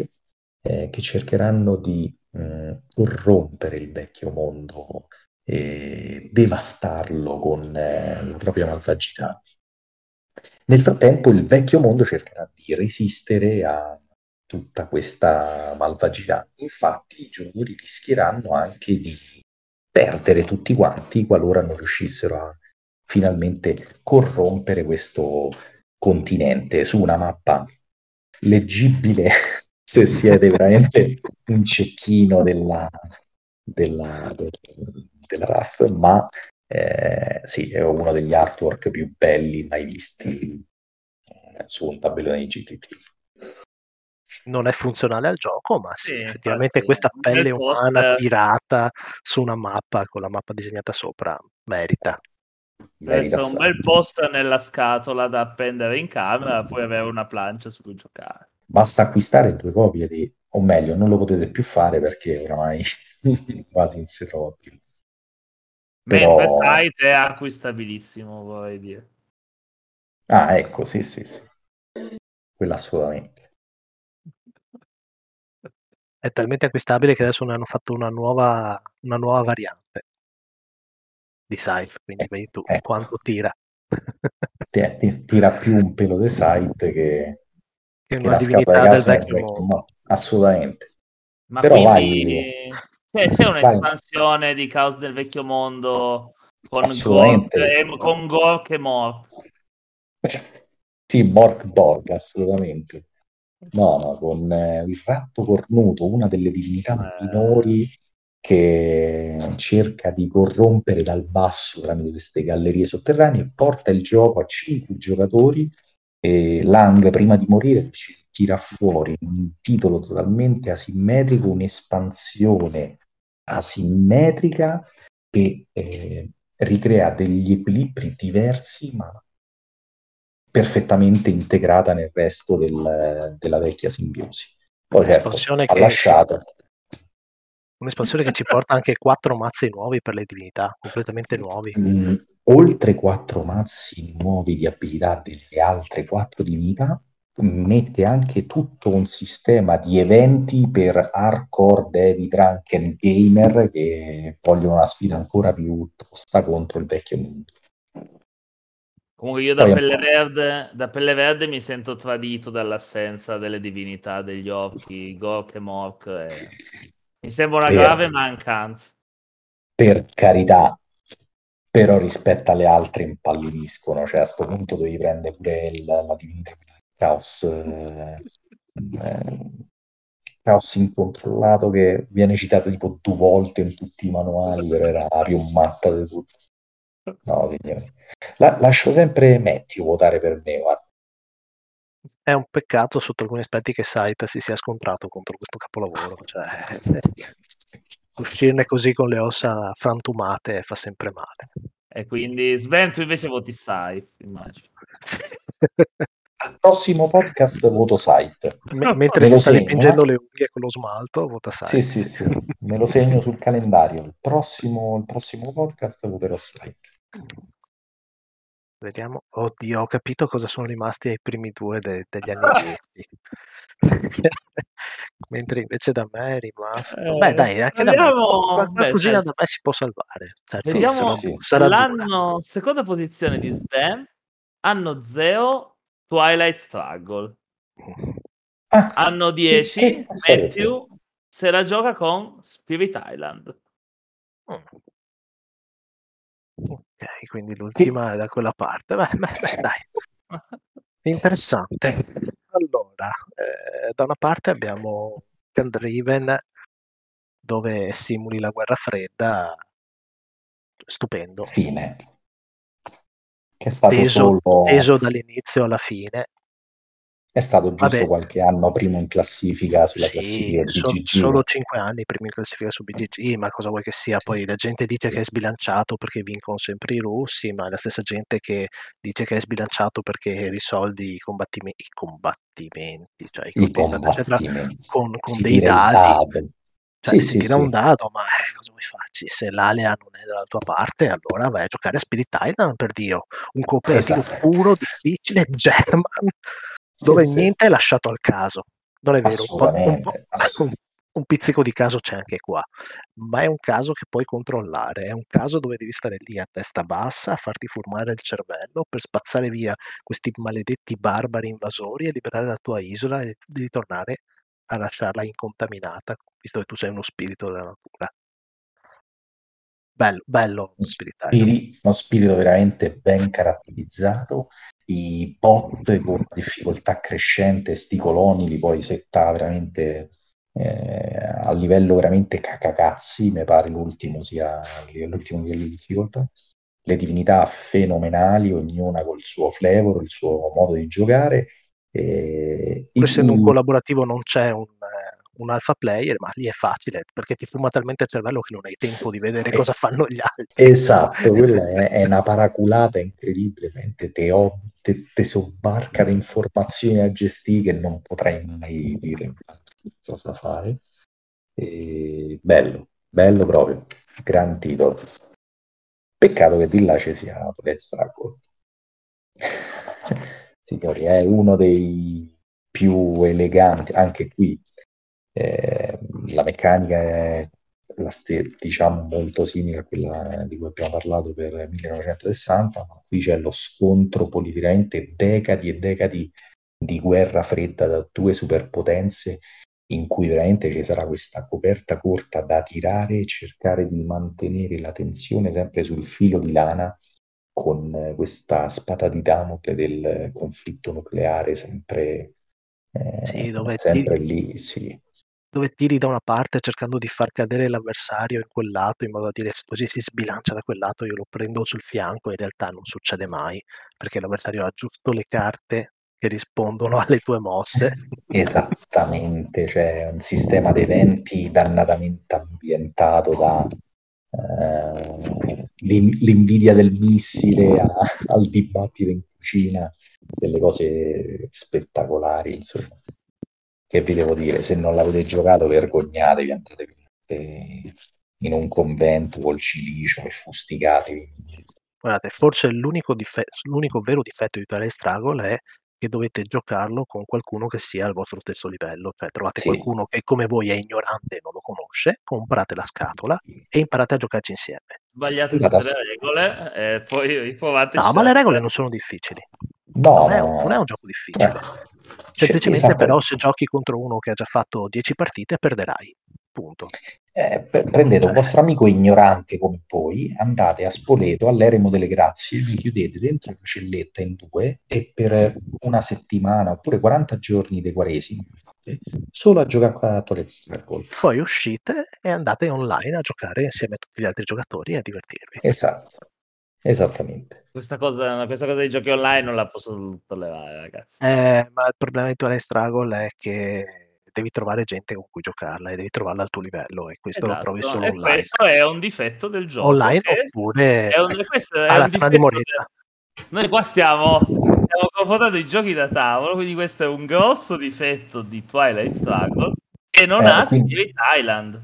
eh, che cercheranno di mh, mm, corrompere il vecchio mondo e devastarlo con eh, la propria malvagità. Nel frattempo il vecchio mondo cercherà di resistere a tutta questa malvagità. Infatti i giocatori rischieranno anche di perdere tutti quanti qualora non riuscissero a finalmente corrompere questo continente su una mappa leggibile se siete veramente un cecchino della, della, del, della RAF, ma eh, sì, è uno degli artwork più belli mai visti eh, su un tabellone di GTT non è funzionale al gioco, ma sì, sì effettivamente infatti, questa pelle umana post... tirata su una mappa con la mappa disegnata sopra merita. Essere un bel post nella scatola da appendere in camera, poi avere una plancia su cui giocare. Basta acquistare due copie di, o meglio, non lo potete più fare perché oramai quasi non si trova più. Però... Mentre site è acquistabilissimo, vorrei dire. Ah, ecco, sì, sì, sì. Quella assolutamente è talmente acquistabile che adesso ne hanno fatto una nuova, una nuova variante di Scythe, quindi vedi tu ecco. quanto tira. tira più un pelo di Scythe che, che, che una divinità del vecchio mondo. No, assolutamente. Ma Però quindi... vai... c'è un'espansione vai. di Caos del vecchio mondo con Gork e, con Gork e Mork. Sì, Mork Borg, assolutamente. No, no, con eh, il ratto cornuto, una delle divinità eh. minori che cerca di corrompere dal basso tramite queste gallerie sotterranee, porta il gioco a cinque giocatori e Lang, prima di morire, tira fuori un titolo totalmente asimmetrico, un'espansione asimmetrica che eh, ricrea degli equilibri diversi ma perfettamente integrata nel resto del, della vecchia simbiosi. Poi certo, ha che, lasciato. Un'espansione che ci porta anche quattro mazzi nuovi per le divinità, completamente nuovi. Mm, oltre quattro mazzi nuovi di abilità delle altre quattro divinità, mette anche tutto un sistema di eventi per hardcore devi drunken gamer che vogliono una sfida ancora più tosta contro il vecchio mondo. Comunque io da pelle, verde, da pelle, verde, mi sento tradito dall'assenza delle divinità degli occhi, Gork e Mork. E... Mi sembra una per, grave mancanza. Per carità, però rispetto alle altre impallidiscono, cioè a questo punto devi prendere pure il, la divinità Caos, eh, eh, Caos incontrollato che viene citato tipo due volte in tutti i manuali, però era la più matta di tutti. No, signori. La, lascio sempre Matthew votare per me, guarda. È un peccato sotto alcuni aspetti che Saita si sia scontrato contro questo capolavoro. Cioè, uscirne così con le ossa frantumate fa sempre male. E quindi Sven, tu invece voti Scythe, immagino. Al prossimo podcast voto Site. M- mentre si sta segno, dipingendo eh? le unghie con lo smalto, vota Site. Sì, sì, sì, me lo segno sul calendario. Il prossimo, il prossimo podcast voterò Site. Vediamo. Oddio, ho capito cosa sono rimasti ai primi due de- degli anni 10. Mentre invece da me è rimasto. Eh, Beh, dai, anche vediamo... da me. Qualcosina da me si può salvare. Certo, vediamo sì, l'anno, seconda posizione di Sven. Anno 0 Twilight Struggle. Ah, Anno 10 che- che sarebbe? Matthew se la gioca con Spirit Island. Mm. Ok, quindi l'ultima è da quella parte. Beh, beh, dai, interessante. Allora, eh, da una parte abbiamo Driven dove simuli la guerra fredda, stupendo, Fine. Che è stato teso, solo... teso dall'inizio alla fine. È stato giusto Vabbè. qualche anno primo in classifica sulla Sì, classifica so- BGG. solo 5 anni primi in classifica su BGG, ma cosa vuoi che sia? Poi la gente dice che è sbilanciato perché vincono sempre i russi, ma è la stessa gente che dice che è sbilanciato perché risolvi i, combattime- i combattimenti, cioè i I combattimenti. con, con dei dado. Cioè, Sì, si sì, tira sì. un dado, ma eh, cosa vuoi farci? Se l'alea non è dalla tua parte, allora vai a giocare a Spirit Island, per Dio. Un cooperativo Esatto. puro, difficile, German, dove sì, niente sì. è lasciato al caso. Non è vero, un, un, un- pizzico di caso c'è anche qua, ma è un caso che puoi controllare, è un caso dove devi stare lì a testa bassa a farti formare il cervello per spazzare via questi maledetti barbari invasori e liberare la tua isola e ritornare a lasciarla incontaminata, visto che tu sei uno spirito della natura. Bello, bello uno Spirit Island. spiri- uno spirito veramente ben caratterizzato. I bot con difficoltà crescente, sti coloni li puoi settare veramente eh, a livello veramente cacacazzi, mi pare l'ultimo sia l'ultimo livello di difficoltà. Le divinità fenomenali, ognuna col suo flavor, il suo modo di giocare. E Pur essendo un collaborativo non c'è un, eh, un alpha player, ma lì è facile perché ti fuma talmente il cervello che non hai tempo Sì, di vedere eh, cosa fanno gli altri. Esatto, quella è, è una paraculata incredibile, te, ho- te- te sobbarca di informazioni a gestire che non potrai mai dire cosa fare. E bello, bello proprio, gran titolo. Peccato che di là ci sia Red Struggle. Signori, è uno dei più eleganti, anche qui eh, la meccanica è la ste- diciamo molto simile a quella di cui abbiamo parlato per 1960, ma qui c'è lo scontro poli veramente decadi e decadi di guerra fredda da due superpotenze in cui veramente ci sarà questa coperta corta da tirare e cercare di mantenere la tensione sempre sul filo di lana con questa spada di Damocle del conflitto nucleare sempre, eh, Sì, sempre ti- lì, sì. Dove tiri da una parte cercando di far cadere l'avversario in quel lato in modo da dire così si sbilancia da quel lato, io lo prendo sul fianco, in realtà non succede mai perché l'avversario ha giusto le carte che rispondono alle tue mosse. Esattamente, c'è un sistema di eventi dannatamente ambientato da eh, l'in- l'invidia del missile a- al dibattito in cucina, delle cose spettacolari, insomma. Che vi devo dire, se non l'avete giocato vergognatevi, andate in un convento col cilicio e fustigatevi. Guardate, forse l'unico, dife- l'unico vero difetto di Twilight Struggle è che dovete giocarlo con qualcuno che sia al vostro stesso livello, cioè trovate Sì. qualcuno che come voi è ignorante e non lo conosce, comprate la scatola e imparate a giocarci insieme. Sbagliate tutte le regole e poi provate No, ma le regole non sono difficili. No, Non è, un, no, non è un gioco difficile. Eh, Semplicemente esatto. però se giochi contro uno che ha già fatto 10 partite perderai. Punto. Eh, per- prendete un Cioè- vostro amico ignorante come voi, andate a Spoleto all'Eremo delle Grazie, vi chiudete dentro una celletta in due e per una settimana oppure 40 giorni dei quaresimi solo a giocare a Toilet Struggle. Poi uscite e andate online a giocare insieme a tutti gli altri giocatori e a divertirvi. Esatto, esattamente. Questa cosa, questa cosa dei giochi online non la posso tolerare, ragazzi. Eh, ma il problema di Twilight Struggle è che devi trovare gente con cui giocarla e devi trovarla al tuo livello e questo lo Esatto, provi solo e online. questo è un difetto del gioco. Online oppure è un, questo è alla un di del- Noi qua stiamo, stiamo confrontando i giochi da tavolo, quindi questo è un grosso difetto di Twilight Struggle che non Eh, ha quindi- Spirit Island.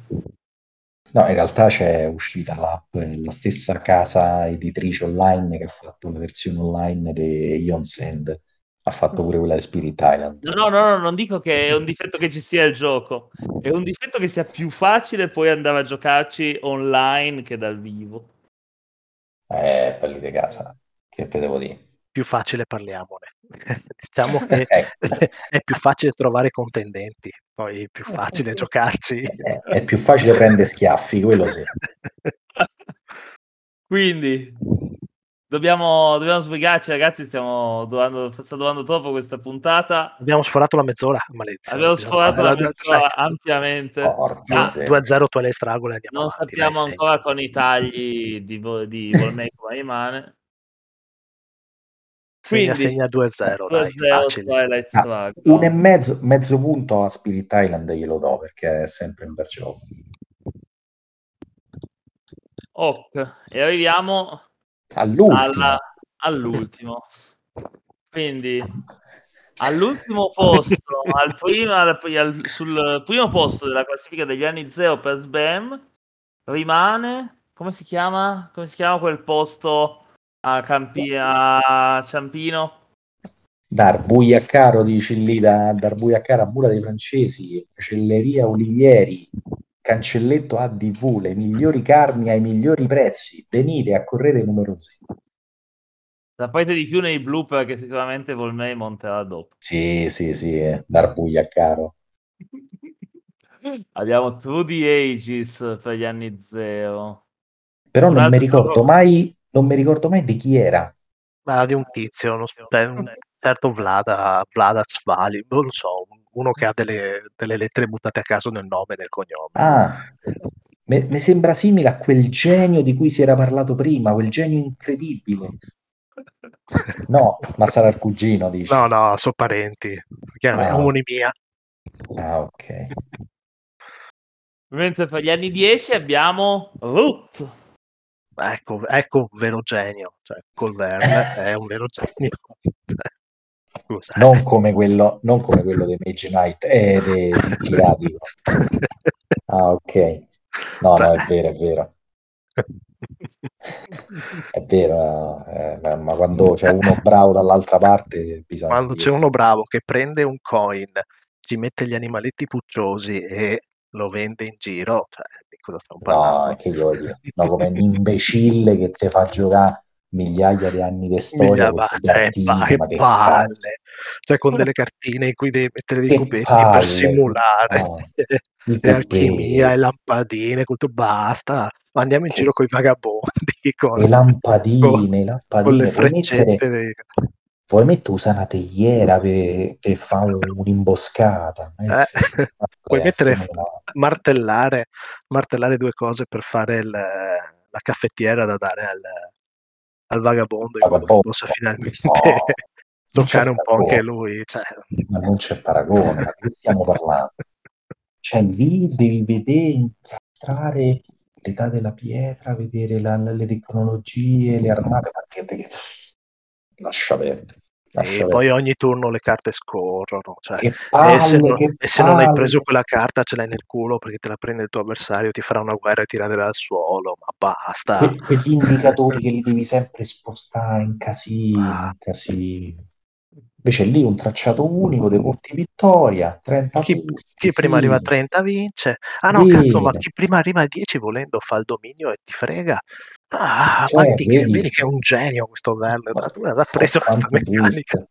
No, in realtà c'è uscita l'app, è la stessa casa editrice online che ha fatto una versione online di Ion Sand, ha fatto pure quella di Spirit Island. No, no, no, no, non dico che è un difetto che ci sia il gioco, è un difetto che sia più facile poi andare a giocarci online che dal vivo. Eh, belli di casa, che te devo dire. più facile parliamone. diciamo che ecco. è più facile trovare contendenti, poi è più facile giocarci. È, è più facile prendere schiaffi, quello sì. Quindi Dobbiamo, dobbiamo sbrigarci, ragazzi. Stiamo durando, sta durando troppo questa puntata. Abbiamo sforato la mezz'ora, malezza. Abbiamo sforato la mezz'ora ampiamente. Porca, ah, 2-0 tu alle stragole. Non avanti, sappiamo dai, ancora con i tagli di, di Volmei come rimane. Segna, segna 2-0, 2-0 dai, facile. Ah, un e mezzo, mezzo punto a Spirit Island glielo do perché è sempre un bel gioco. Ok, e arriviamo all'ultimo. Alla, all'ultimo. Quindi all'ultimo posto, al prima, al, sul primo posto della classifica degli anni zero per SBAM rimane, come si chiama? Come si chiama quel posto a, Campi, a Ciampino? Darbuia dici lì, da Darbuia a Mura dei Francesi, Celleria Olivieri, Cancelletto ADV, le migliori carni ai migliori prezzi. Venite a correre numerosi. Sapete di più nei blooper che sicuramente Volmei monterà dopo. Sì, sì, sì, eh. Darbuglia caro. Abbiamo True the Ages per gli anni zero. Però un non mi ricordo mai, non mi ricordo mai di chi era. Ma di un tizio, uno, un certo Vlada, Vlada Svali, non lo so, uno che ha delle, delle lettere buttate a caso nel nome e nel cognome. Ah, mi sembra simile a quel genio di cui si era parlato prima, quel genio incredibile. No, ma sarà il cugino, dici? No, no, sono parenti. Chiaramente, ah. omonimia. Ah, ok. Mentre per gli anni 10 abbiamo Root. Ecco, ecco un vero genio. Cioè, Colverne è un vero genio. Non come quello, non come quello dei Mage Knight, eh, dei, girati. Ah, ok. No, no, è vero, è vero. È vero, eh, ma quando c'è uno bravo dall'altra parte bisogna... Quando c'è uno bravo che prende un coin, ci mette gli animaletti pucciosi e lo vende in giro, cioè, di cosa stiamo parlando? No, che io no, come un imbecille che ti fa giocare migliaia di anni di storia cartine, ma che palle cioè con delle cartine in cui devi mettere dei cubetti palle. per simulare no, e alchimia e lampadine tutto basta ma andiamo in che... giro con i vagabondi con, le lampadine, con, lampadine. Con le freccette mettere... dei... Mettere usa una tegliera per, per fare un'imboscata? Eh, puoi mettere, martellare, martellare due cose per fare il, la caffettiera da dare al, al vagabondo che possa finalmente no, toccare un po' anche lui. Cioè. Ma non c'è paragone, ma che stiamo parlando? Cioè lì devi vedere, incastrare l'età della pietra, vedere la, le tecnologie, le armate, perché lascia perdere. E poi ogni turno le carte scorrono. Cioè, palle, e, se non, e se non hai preso quella carta ce l'hai nel culo perché te la prende il tuo avversario, ti farà una guerra e ti raderà al suolo, ma basta. Que- questi indicatori che li devi sempre spostare in casino, ah. in casino. Invece lì un tracciato unico, dei punti vittoria, 30 chi, punti, chi prima arriva a 30 vince. Ah no, Bene. cazzo, ma chi prima arriva a 10 volendo fa il dominio e ti frega. Ah, cioè, vedi, che, vedi, che, è un genio questo Werner, ha preso questa meccanica.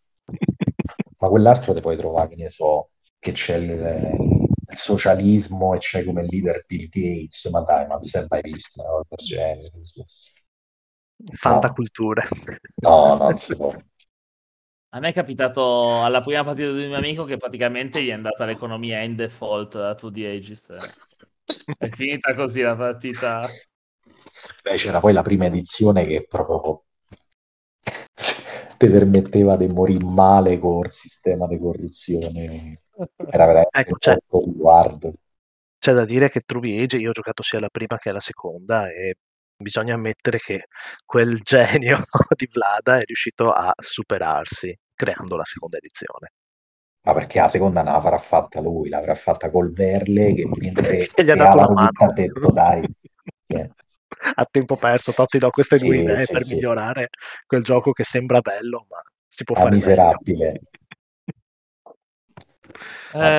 ma quell'altro ti puoi trovare, che ne so, che c'è il, il socialismo e c'è come leader Bill Gates, ma dai, ma non si è mai visto una cosa del genere. Fantaculture. No, no, non si può. A me è capitato alla prima partita di un mio amico che praticamente gli è andata l'economia in default a 2D Aegis. È finita così la partita. Beh, c'era poi la prima edizione che proprio ti permetteva di morire male con il sistema di corruzione. Era veramente ecco, c'è. C'è da dire che True Age io ho giocato sia la prima che la seconda e bisogna ammettere che quel genio di Vlada è riuscito a superarsi creando la seconda edizione. Ma perché la seconda non l'avrà fatta lui, l'avrà fatta col Verle che mentre che gli ha dato la mano. ha detto dai. Yeah. A tempo perso, Totti do queste sì, due idee sì, per sì. migliorare quel gioco che sembra bello, ma si può ma fare miserabile. Meglio.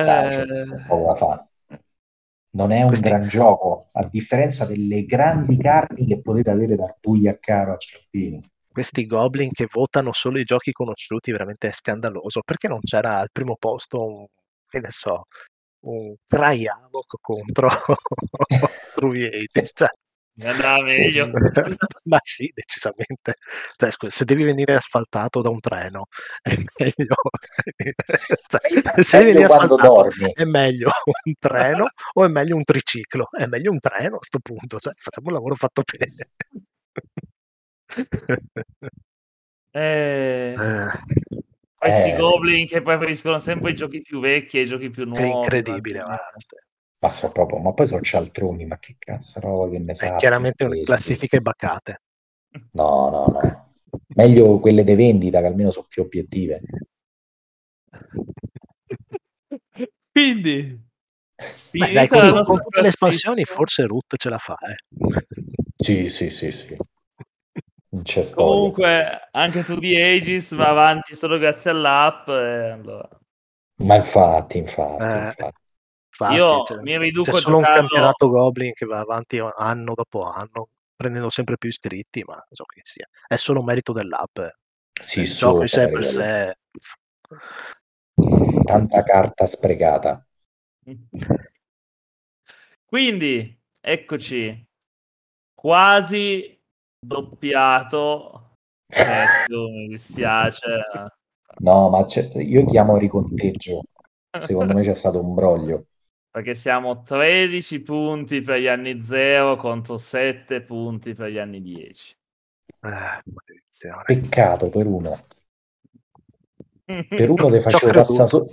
Eh... fare non è un Questi... gran gioco, a differenza delle grandi carni che potete avere dal Puglia a Caro a Cerpini. questi goblin che votano solo i giochi conosciuti veramente è scandaloso. Perché non c'era al primo posto un, che ne so, un Cryavok contro Truviatis? Cioè, Mi andava meglio. ma sì, decisamente. Cioè, scusa, se devi venire asfaltato da un treno, è meglio. cioè, se devi venire quando asfaltato, dormi. è meglio un treno o è meglio un triciclo? È meglio un treno a questo punto. Cioè, facciamo un lavoro fatto bene. Eh, Eh, questi Eh, goblin che preferiscono sempre i giochi più vecchi e i giochi più che nuovi. incredibile. ma- guarda. Ma so proprio, ma poi sono cialtroni, ma che cazzo no, che ne È sa. chiaramente una questi. classifiche bacate. No, no, no. Meglio quelle di vendita che almeno sono più obiettive. Quindi, Beh, dai, con, con tutte le espansioni forse Root ce la fa. Eh. Sì, sì, sì, sì. Comunque, anche tu di Aegis va avanti solo grazie all'app. e allora. Ma infatti, infatti, Eh, infatti. Infatti, Io c'è, mi riduco c'è solo un giocarlo- campionato Goblin che va avanti anno dopo anno, prendendo sempre più iscritti, ma so che sia. È solo merito dell'app. eh. Sì, Il gioco in per sé. Tanta carta sprecata. Quindi, eccoci, quasi doppiato. Ecco, mi dispiace. No, ma io chiamo riconteggio. Secondo me c'è stato un broglio. Perché siamo 13 punti per gli anni 0 contro 7 punti per gli anni 10. Eh, maledizione. Peccato per uno. Per uno ho facevo passare so-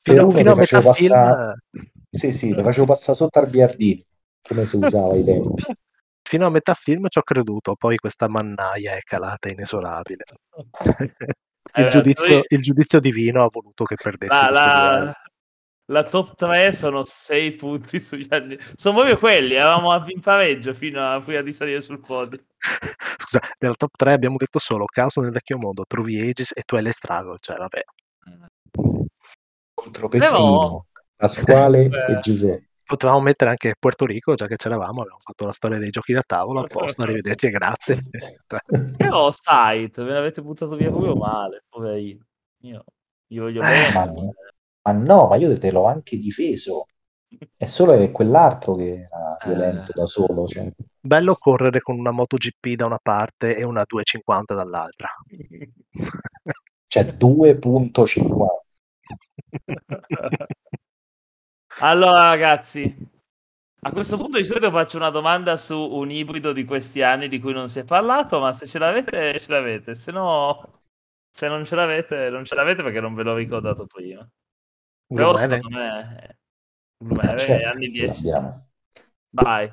per Fino, uno metà facevo film, passare Sì, sì, te facevo passare sotto al biardino, come si usava ai tempi. fino a metà film ci ho creduto, poi questa mannaia è calata inesorabile. Eh, il, giudizio, poi- il giudizio divino ha voluto che perdessi La, la, la top 3 sono 6 punti sugli anni. Sono proprio quelli, eravamo in pareggio fino a prima di salire sul podio. Scusa, nella top 3 abbiamo detto solo Caos nel vecchio mondo, Truvi Aegis e Twilight Struggle, cioè vabbè. Contro Però- Pasquale Eh. e Giuseppe. Potevamo mettere anche Puerto Rico, già che c'eravamo, abbiamo fatto la storia dei giochi da tavolo, a posto, arrivederci e grazie. Cioè, Però site, ve l'avete buttato via proprio male, poverino. Io gli voglio Eh, bene. Ma no. Ma io te l'ho anche difeso. È solo che quell'altro che era Eh. violento da solo. Cioè. Bello correre con una MotoGP da una parte e una 250 dall'altra. Cioè 2.50. allora, ragazzi, a questo punto di solito faccio una domanda su un ibrido di questi anni di cui non si è parlato, ma se ce l'avete, ce l'avete, se no, se non ce l'avete, non ce l'avete perché non ve l'ho ricordato prima. Però Gloomhaven? secondo me, Gloomhaven, Certo, anni ce 10. l'abbiamo. Vai.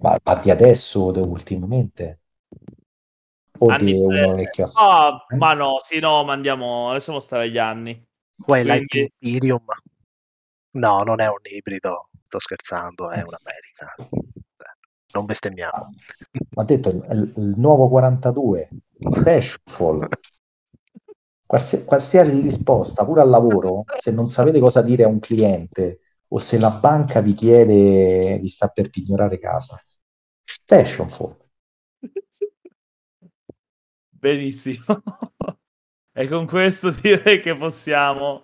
Ma, ma di adesso o di ultimamente? O Anni di uno vecchio Ah, Eh? ma no, sì, no, ma andiamo, lasciamo stare gli anni. Twilight Quindi- Imperium. No, non è un ibrido, sto scherzando, è un'America. Non bestemmiamo. Ma ha detto il, il nuovo 42 Dashfall Qualsi- qualsiasi risposta pure al lavoro se non sapete cosa dire a un cliente o se la banca vi chiede vi sta per pignorare casa Dashfall Benissimo. e con questo direi che possiamo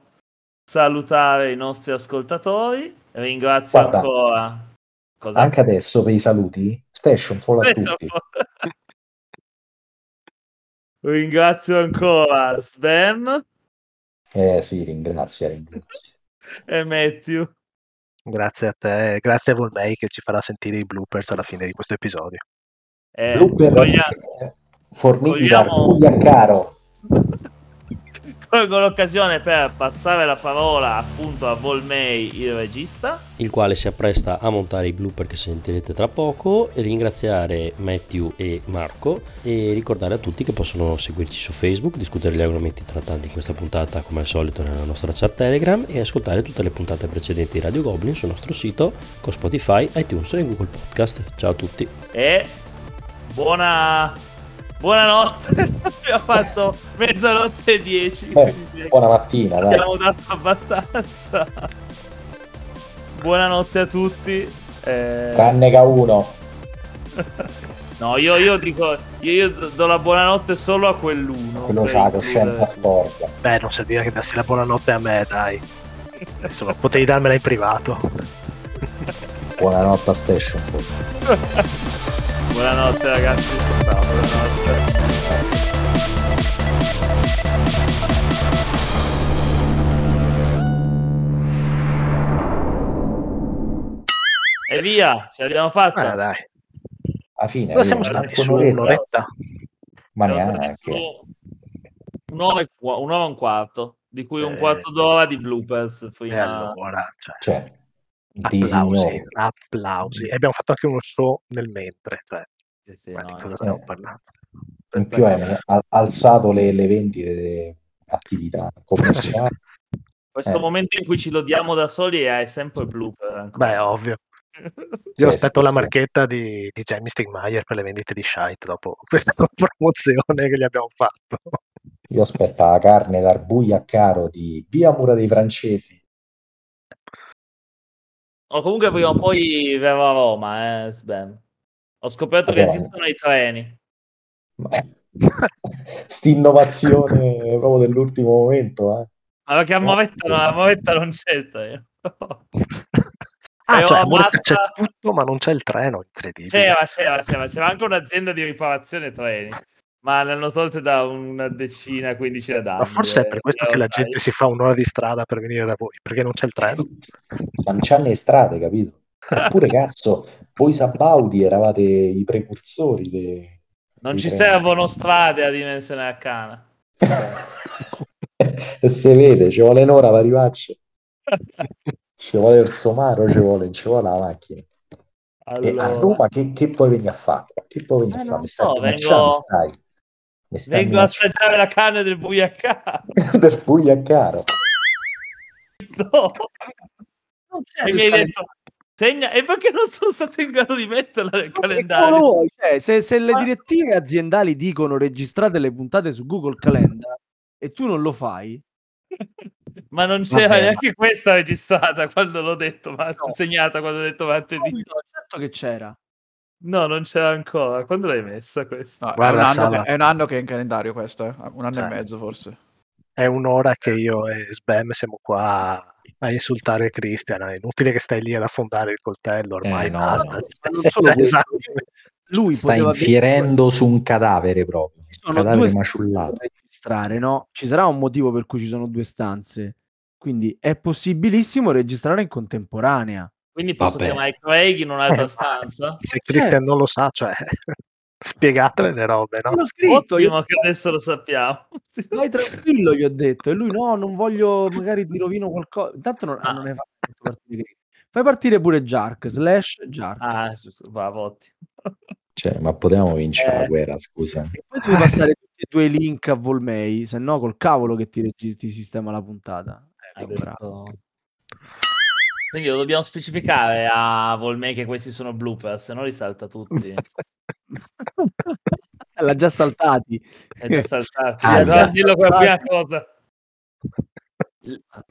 salutare i nostri ascoltatori. Ringrazio Guarda, ancora. Cosa? anche adesso per i saluti Stationfall a tutti Ringrazio ancora Sven eh sì ringrazio ringrazio e Matthew. Grazie a te, grazie a Volmei che ci farà sentire i bloopers alla fine di questo episodio. Eh, Blooper voglia- eh, forniti da vogliamo- Cugliaccaro Colgo l'occasione per passare la parola appunto a Volmei, il regista. il quale si appresta a montare i blooper che sentirete tra poco e ringraziare Matthew e Marco e ricordare a tutti che possono seguirci su Facebook, discutere gli argomenti trattati in questa puntata come al solito nella nostra chat Telegram e ascoltare tutte le puntate precedenti di Radio Goblin sul nostro sito con Spotify, iTunes e Google Podcast. Ciao a tutti. E buona buonanotte. Abbiamo fatto mezzanotte e 10. Eh, buona mattina dai Abbiamo dato abbastanza. Buonanotte a tutti. eh, tranne che a uno No, io, io dico, io, io do la buonanotte solo a quell'uno. Quello c'ha la coscienza sporca. Beh, non dire che dassi la buonanotte a me, dai. Insomma, potevi darmela in privato. Buonanotte a Station. Buonanotte ragazzi. Ciao, buonanotte. E via, ce l'abbiamo fatta. Ah, dai. Alla fine, Dove siamo io- stati? Su un'oretta? Ma neanche. Un'ora e, qua- un'ora e un quarto, di cui un Eh. quarto d'ora di bloopers. E Prima... allora, cioè, Cioè, applausi, applausi. E abbiamo fatto anche uno show nel mentre, cioè, Sì, sì, ma no, di cosa stiamo Eh. parlando? In più hai al- alzato le, le vendite delle attività commerciali. Questo Eh. momento in cui ci lodiamo da soli è sempre blooper. ancora. Beh, ovvio. Sì, Io aspetto sì, la sì. marchetta di, di Jamie Stigmaier per le vendite di Shite dopo questa promozione che gli abbiamo fatto. Io aspetto la carne d'arbuia caro di Via Mura dei Francesi. O comunque prima o poi verrò a Roma, eh, Sbam. Ho scoperto che esistono i treni. Sti innovazione proprio dell'ultimo momento. Eh. Ma perché a No, Movetta, sì. no, a Movetta non c'è il treno. Ah, cioè, Moretta c'è tutto, ma non c'è il treno, incredibile. C'era, c'era, c'era, c'era anche un'azienda di riparazione treni, ma le hanno tolte da una decina, quindicina d'anni. Ma forse è per eh, questo che la gente si fa un'ora di strada per venire da voi, perché non c'è il treno. Ma non c'hanno le strade, capito? Eppure, cazzo, voi Sabaudi eravate i precursori de- Non ci treni. servono strade a dimensione arcana. e se vede, ci vuole un'ora per arrivarci. Ci vuole il somaro, ci vuole, ci vuole la macchina. E a Allora, Roma che, che puoi venire a fare? Che puoi venire Eh, a fare? Mi so, vengo-? Mi stai vengo a assaggiare la carne del buiacà. del buio a caro. No. E mi hai detto, segna, e perché non sono stato in grado di metterla nel Ma calendario? Cioè, se, se le direttive aziendali dicono registrate le puntate su Google Calendar e tu non lo fai, Ma non c'era Vabbè, neanche questa registrata quando l'ho detto, ma No. segnata quando ho detto no, martedì. certo che c'era. No, non c'era ancora. Quando l'hai messa questa? No, è, Guarda, un anno Sala. che, è un anno che è in calendario questo, eh. un anno Cioè. e mezzo forse. È un'ora che io e Sbam siamo qua a insultare Cristian. È inutile che stai lì ad affondare il coltello, ormai Eh, no, basta. no. Cioè, questo, esatto. Lui poteva infierendo su un cadavere proprio. Un cadavere due maciullato. registrare, no? Ci sarà un motivo per cui ci sono due stanze. Quindi è possibilissimo registrare in contemporanea. Quindi posso Vabbè. chiamare Craig in un'altra Eh, stanza? Se Cristian non lo sa, cioè, spiegatele le robe, no? L'ho scritto, io Ottimo che adesso lo sappiamo. vai tranquillo, gli ho detto. E lui no, non voglio, magari ti rovino qualcosa. Intanto non, Ah. non hai fatto partire. Fai partire pure Jark, slash Jark. Ah, su- su- va, votti. Cioè, ma potevamo vincere Eh. la guerra, scusa. E poi devi passare tutti e due i link a Volmei, se no col cavolo che ti, ti sistema la puntata. Detto- Quindi lo dobbiamo specificare a Volmei che questi sono blooper, se no li salta tutti. L'ha già saltati. È già saltato. Ah, Allora, dillo come prima saltati. cosa.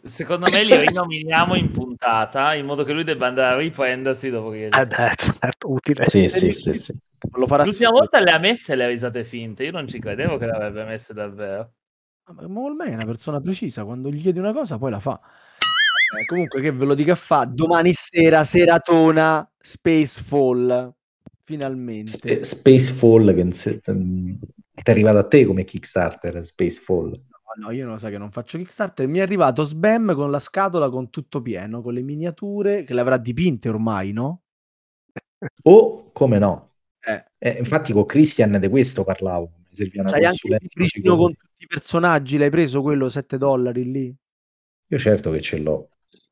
Secondo me li rinominiamo in puntata in modo che lui debba andare a riprendersi dopo che... Beh, certo, utile. Sì, sì, sì, sì. Non lo farà L'ultima sempre. volta le ha messe le risate finte, io non ci credevo che le avrebbe messe davvero. Ah, Ma Volmei è una persona precisa, quando gli chiedi una cosa poi la fa. Eh, comunque che ve lo dica fa, domani sera, seratona, Spacefall, finalmente. Sp- Spacefall che inse- mm, è arrivato a te come Kickstarter, Spacefall. No, no, io non lo so che non faccio Kickstarter. Mi è arrivato Sbam con la scatola con tutto pieno, con le miniature, che le avrà dipinte ormai, no? O come no? Eh. Eh, infatti con Christian di questo parlavo. C'hai anche il libricino con tutti i personaggi, l'hai preso quello 7 dollari lì? Io certo che ce l'ho.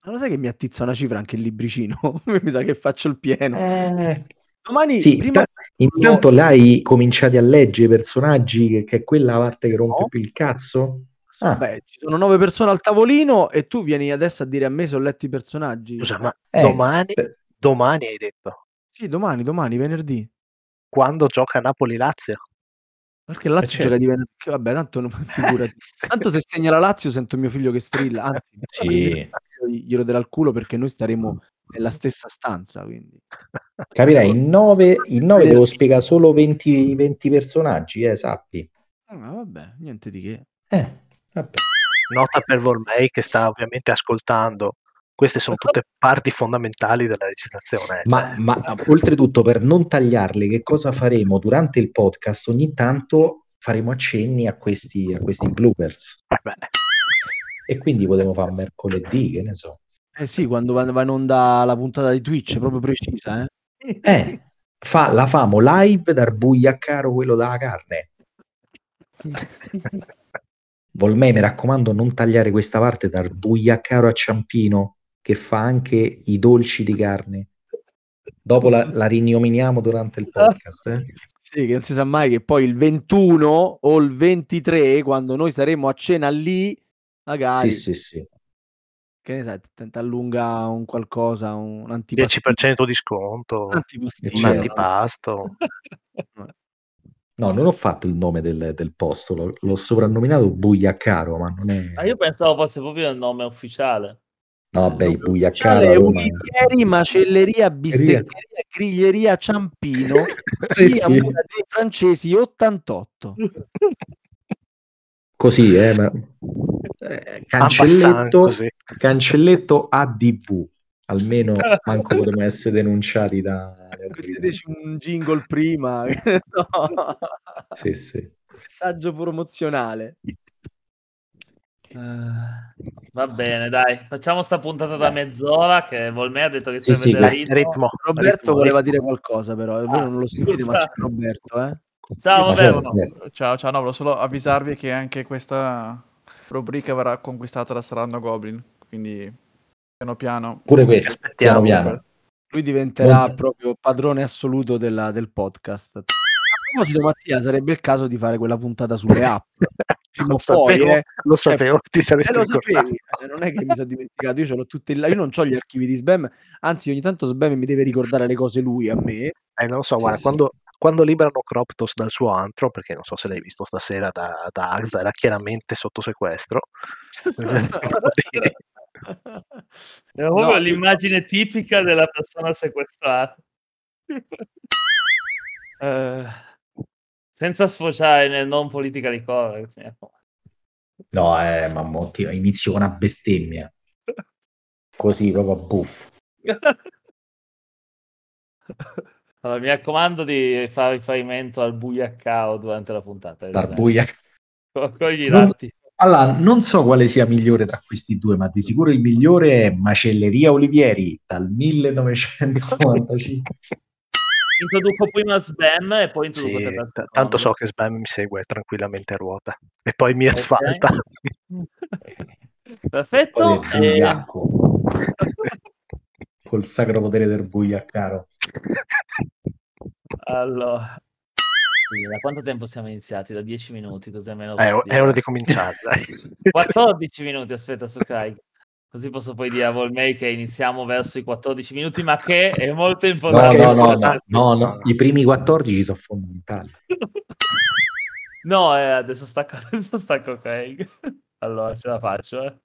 Ma lo sai che mi attizza una cifra anche il libricino? mi sa che faccio il pieno. Eh, Domani, sì, prima... ta- intanto l'hai cominciati a leggere i personaggi, che, che è quella parte che rompe No. più il cazzo. Ah. Beh, ci sono nove persone al tavolino e tu vieni adesso a dire a me se ho letto i personaggi. Scusa, ma Eh, domani, domani hai detto, Sì, domani, domani, venerdì. quando gioca Napoli-Lazio? Perché la Lazio certo. gioca di venerdì. Vabbè, tanto non figurati. Tanto se segna la Lazio sento mio figlio che strilla, anzi, Sì. glielo darà il culo perché noi staremo nella stessa stanza, quindi. Capirai, in 9, in 9 devo spiegare solo 20, 20 personaggi, eh, sappi. Ah, vabbè, niente di che. Eh, vabbè. Nota per Volmei che sta ovviamente ascoltando. Queste sono tutte parti fondamentali della recitazione. Ma, cioè, ma oltretutto, per non tagliarle, che cosa faremo durante il podcast? Ogni tanto faremo accenni a questi, a questi bloopers. eh E quindi potremo fare mercoledì, che ne so. Eh sì, quando va, va in onda la puntata di Twitch, proprio precisa, eh? Eh, fa, la famo live dal buiaccaro quello della carne. Volmei, mi raccomando, non tagliare questa parte dal buiaccaro a Ciampino, che fa anche i dolci di carne. Dopo la, la rinominiamo durante il podcast. Eh? Sì, che non si sa mai che poi il 21 o il 23, quando noi saremo a cena lì, magari, Sì, sì, sì. che ne sai, tenta allunga un qualcosa, un antipasto. 10% di sconto, Un antipasto. No, non ho fatto il nome del, del posto, l'ho, l'ho soprannominato Buiaccaro, ma non è... Ma io pensavo fosse proprio il nome ufficiale. No, vabbè, i Ufficiale Buiaccaro a Roma... Ulivieri, macelleria, bisteccheria, griglieria Ciampino, Sì, sì. Dei francesi 88. Così, eh, ma... eh, cancelletto, così. cancelletto ADV. Almeno manco potremmo essere denunciati autorità. Metteteci un jingle prima, so. Sì, sì. messaggio promozionale. Eh, va bene, dai, facciamo sta puntata da mezz'ora che Volmei ha detto che Sì, si sì, ritmo. Ritmo, Roberto ritmo, voleva ritmo. dire qualcosa, però voi Ah, non lo sentite, ma c'è Roberto, eh? Ciao, certo. No, ciao, ciao, no, volevo solo avvisarvi che anche questa rubrica verrà conquistata da Saranno Goblin, quindi piano piano. Pure questo, aspettiamo. piano piano. Lui diventerà Monta- proprio padrone assoluto della- del podcast. A proposito, Mattia, sarebbe il caso di fare quella puntata sulle app. Lo poi, sapevo, eh. lo sapevo, ti Eh, saresti lo ricordato. sapevi, eh, non è che mi sono dimenticato, io ce l'ho tutte là, io non ho gli archivi di spam, anzi ogni tanto spam mi deve ricordare le cose lui a me. Eh, non lo so, Sì, guarda, sì. quando, quando liberano Croptos dal suo antro, perché non so se l'hai visto stasera da, da Agza, era chiaramente sotto sequestro. Era proprio No, l'immagine tipica della persona sequestrata. Eh, senza sfociare nel non politically correct. mi raccomando. No, eh, Mammotti, inizio con una bestemmia. Così, proprio buff. Allora, mi raccomando di fare riferimento al buiaccao durante la puntata. Dal buia. Con, con gli Non-. Allora, non so quale sia migliore tra questi due, ma di sicuro il migliore è Macelleria Olivieri dal 1995. Introduco prima Sbam e poi introduco Sì, t- tanto so che Sbam mi segue tranquillamente a ruota e poi mi Ok. asfalta. Perfetto. E- buiacco. Col sacro potere del buiaccaro. Allora, da quanto tempo siamo iniziati? Da 10 minuti, così almeno Eh, è ora di cominciare. dai. 14 minuti, aspetta, su Craig. Così posso poi dire a Volmei che iniziamo verso i 14 minuti, ma che è molto importante. no, no, no, no, no, i primi 14 sono fondamentali. No, eh, adesso stacco, adesso stacco Craig. Allora, ce la faccio, eh.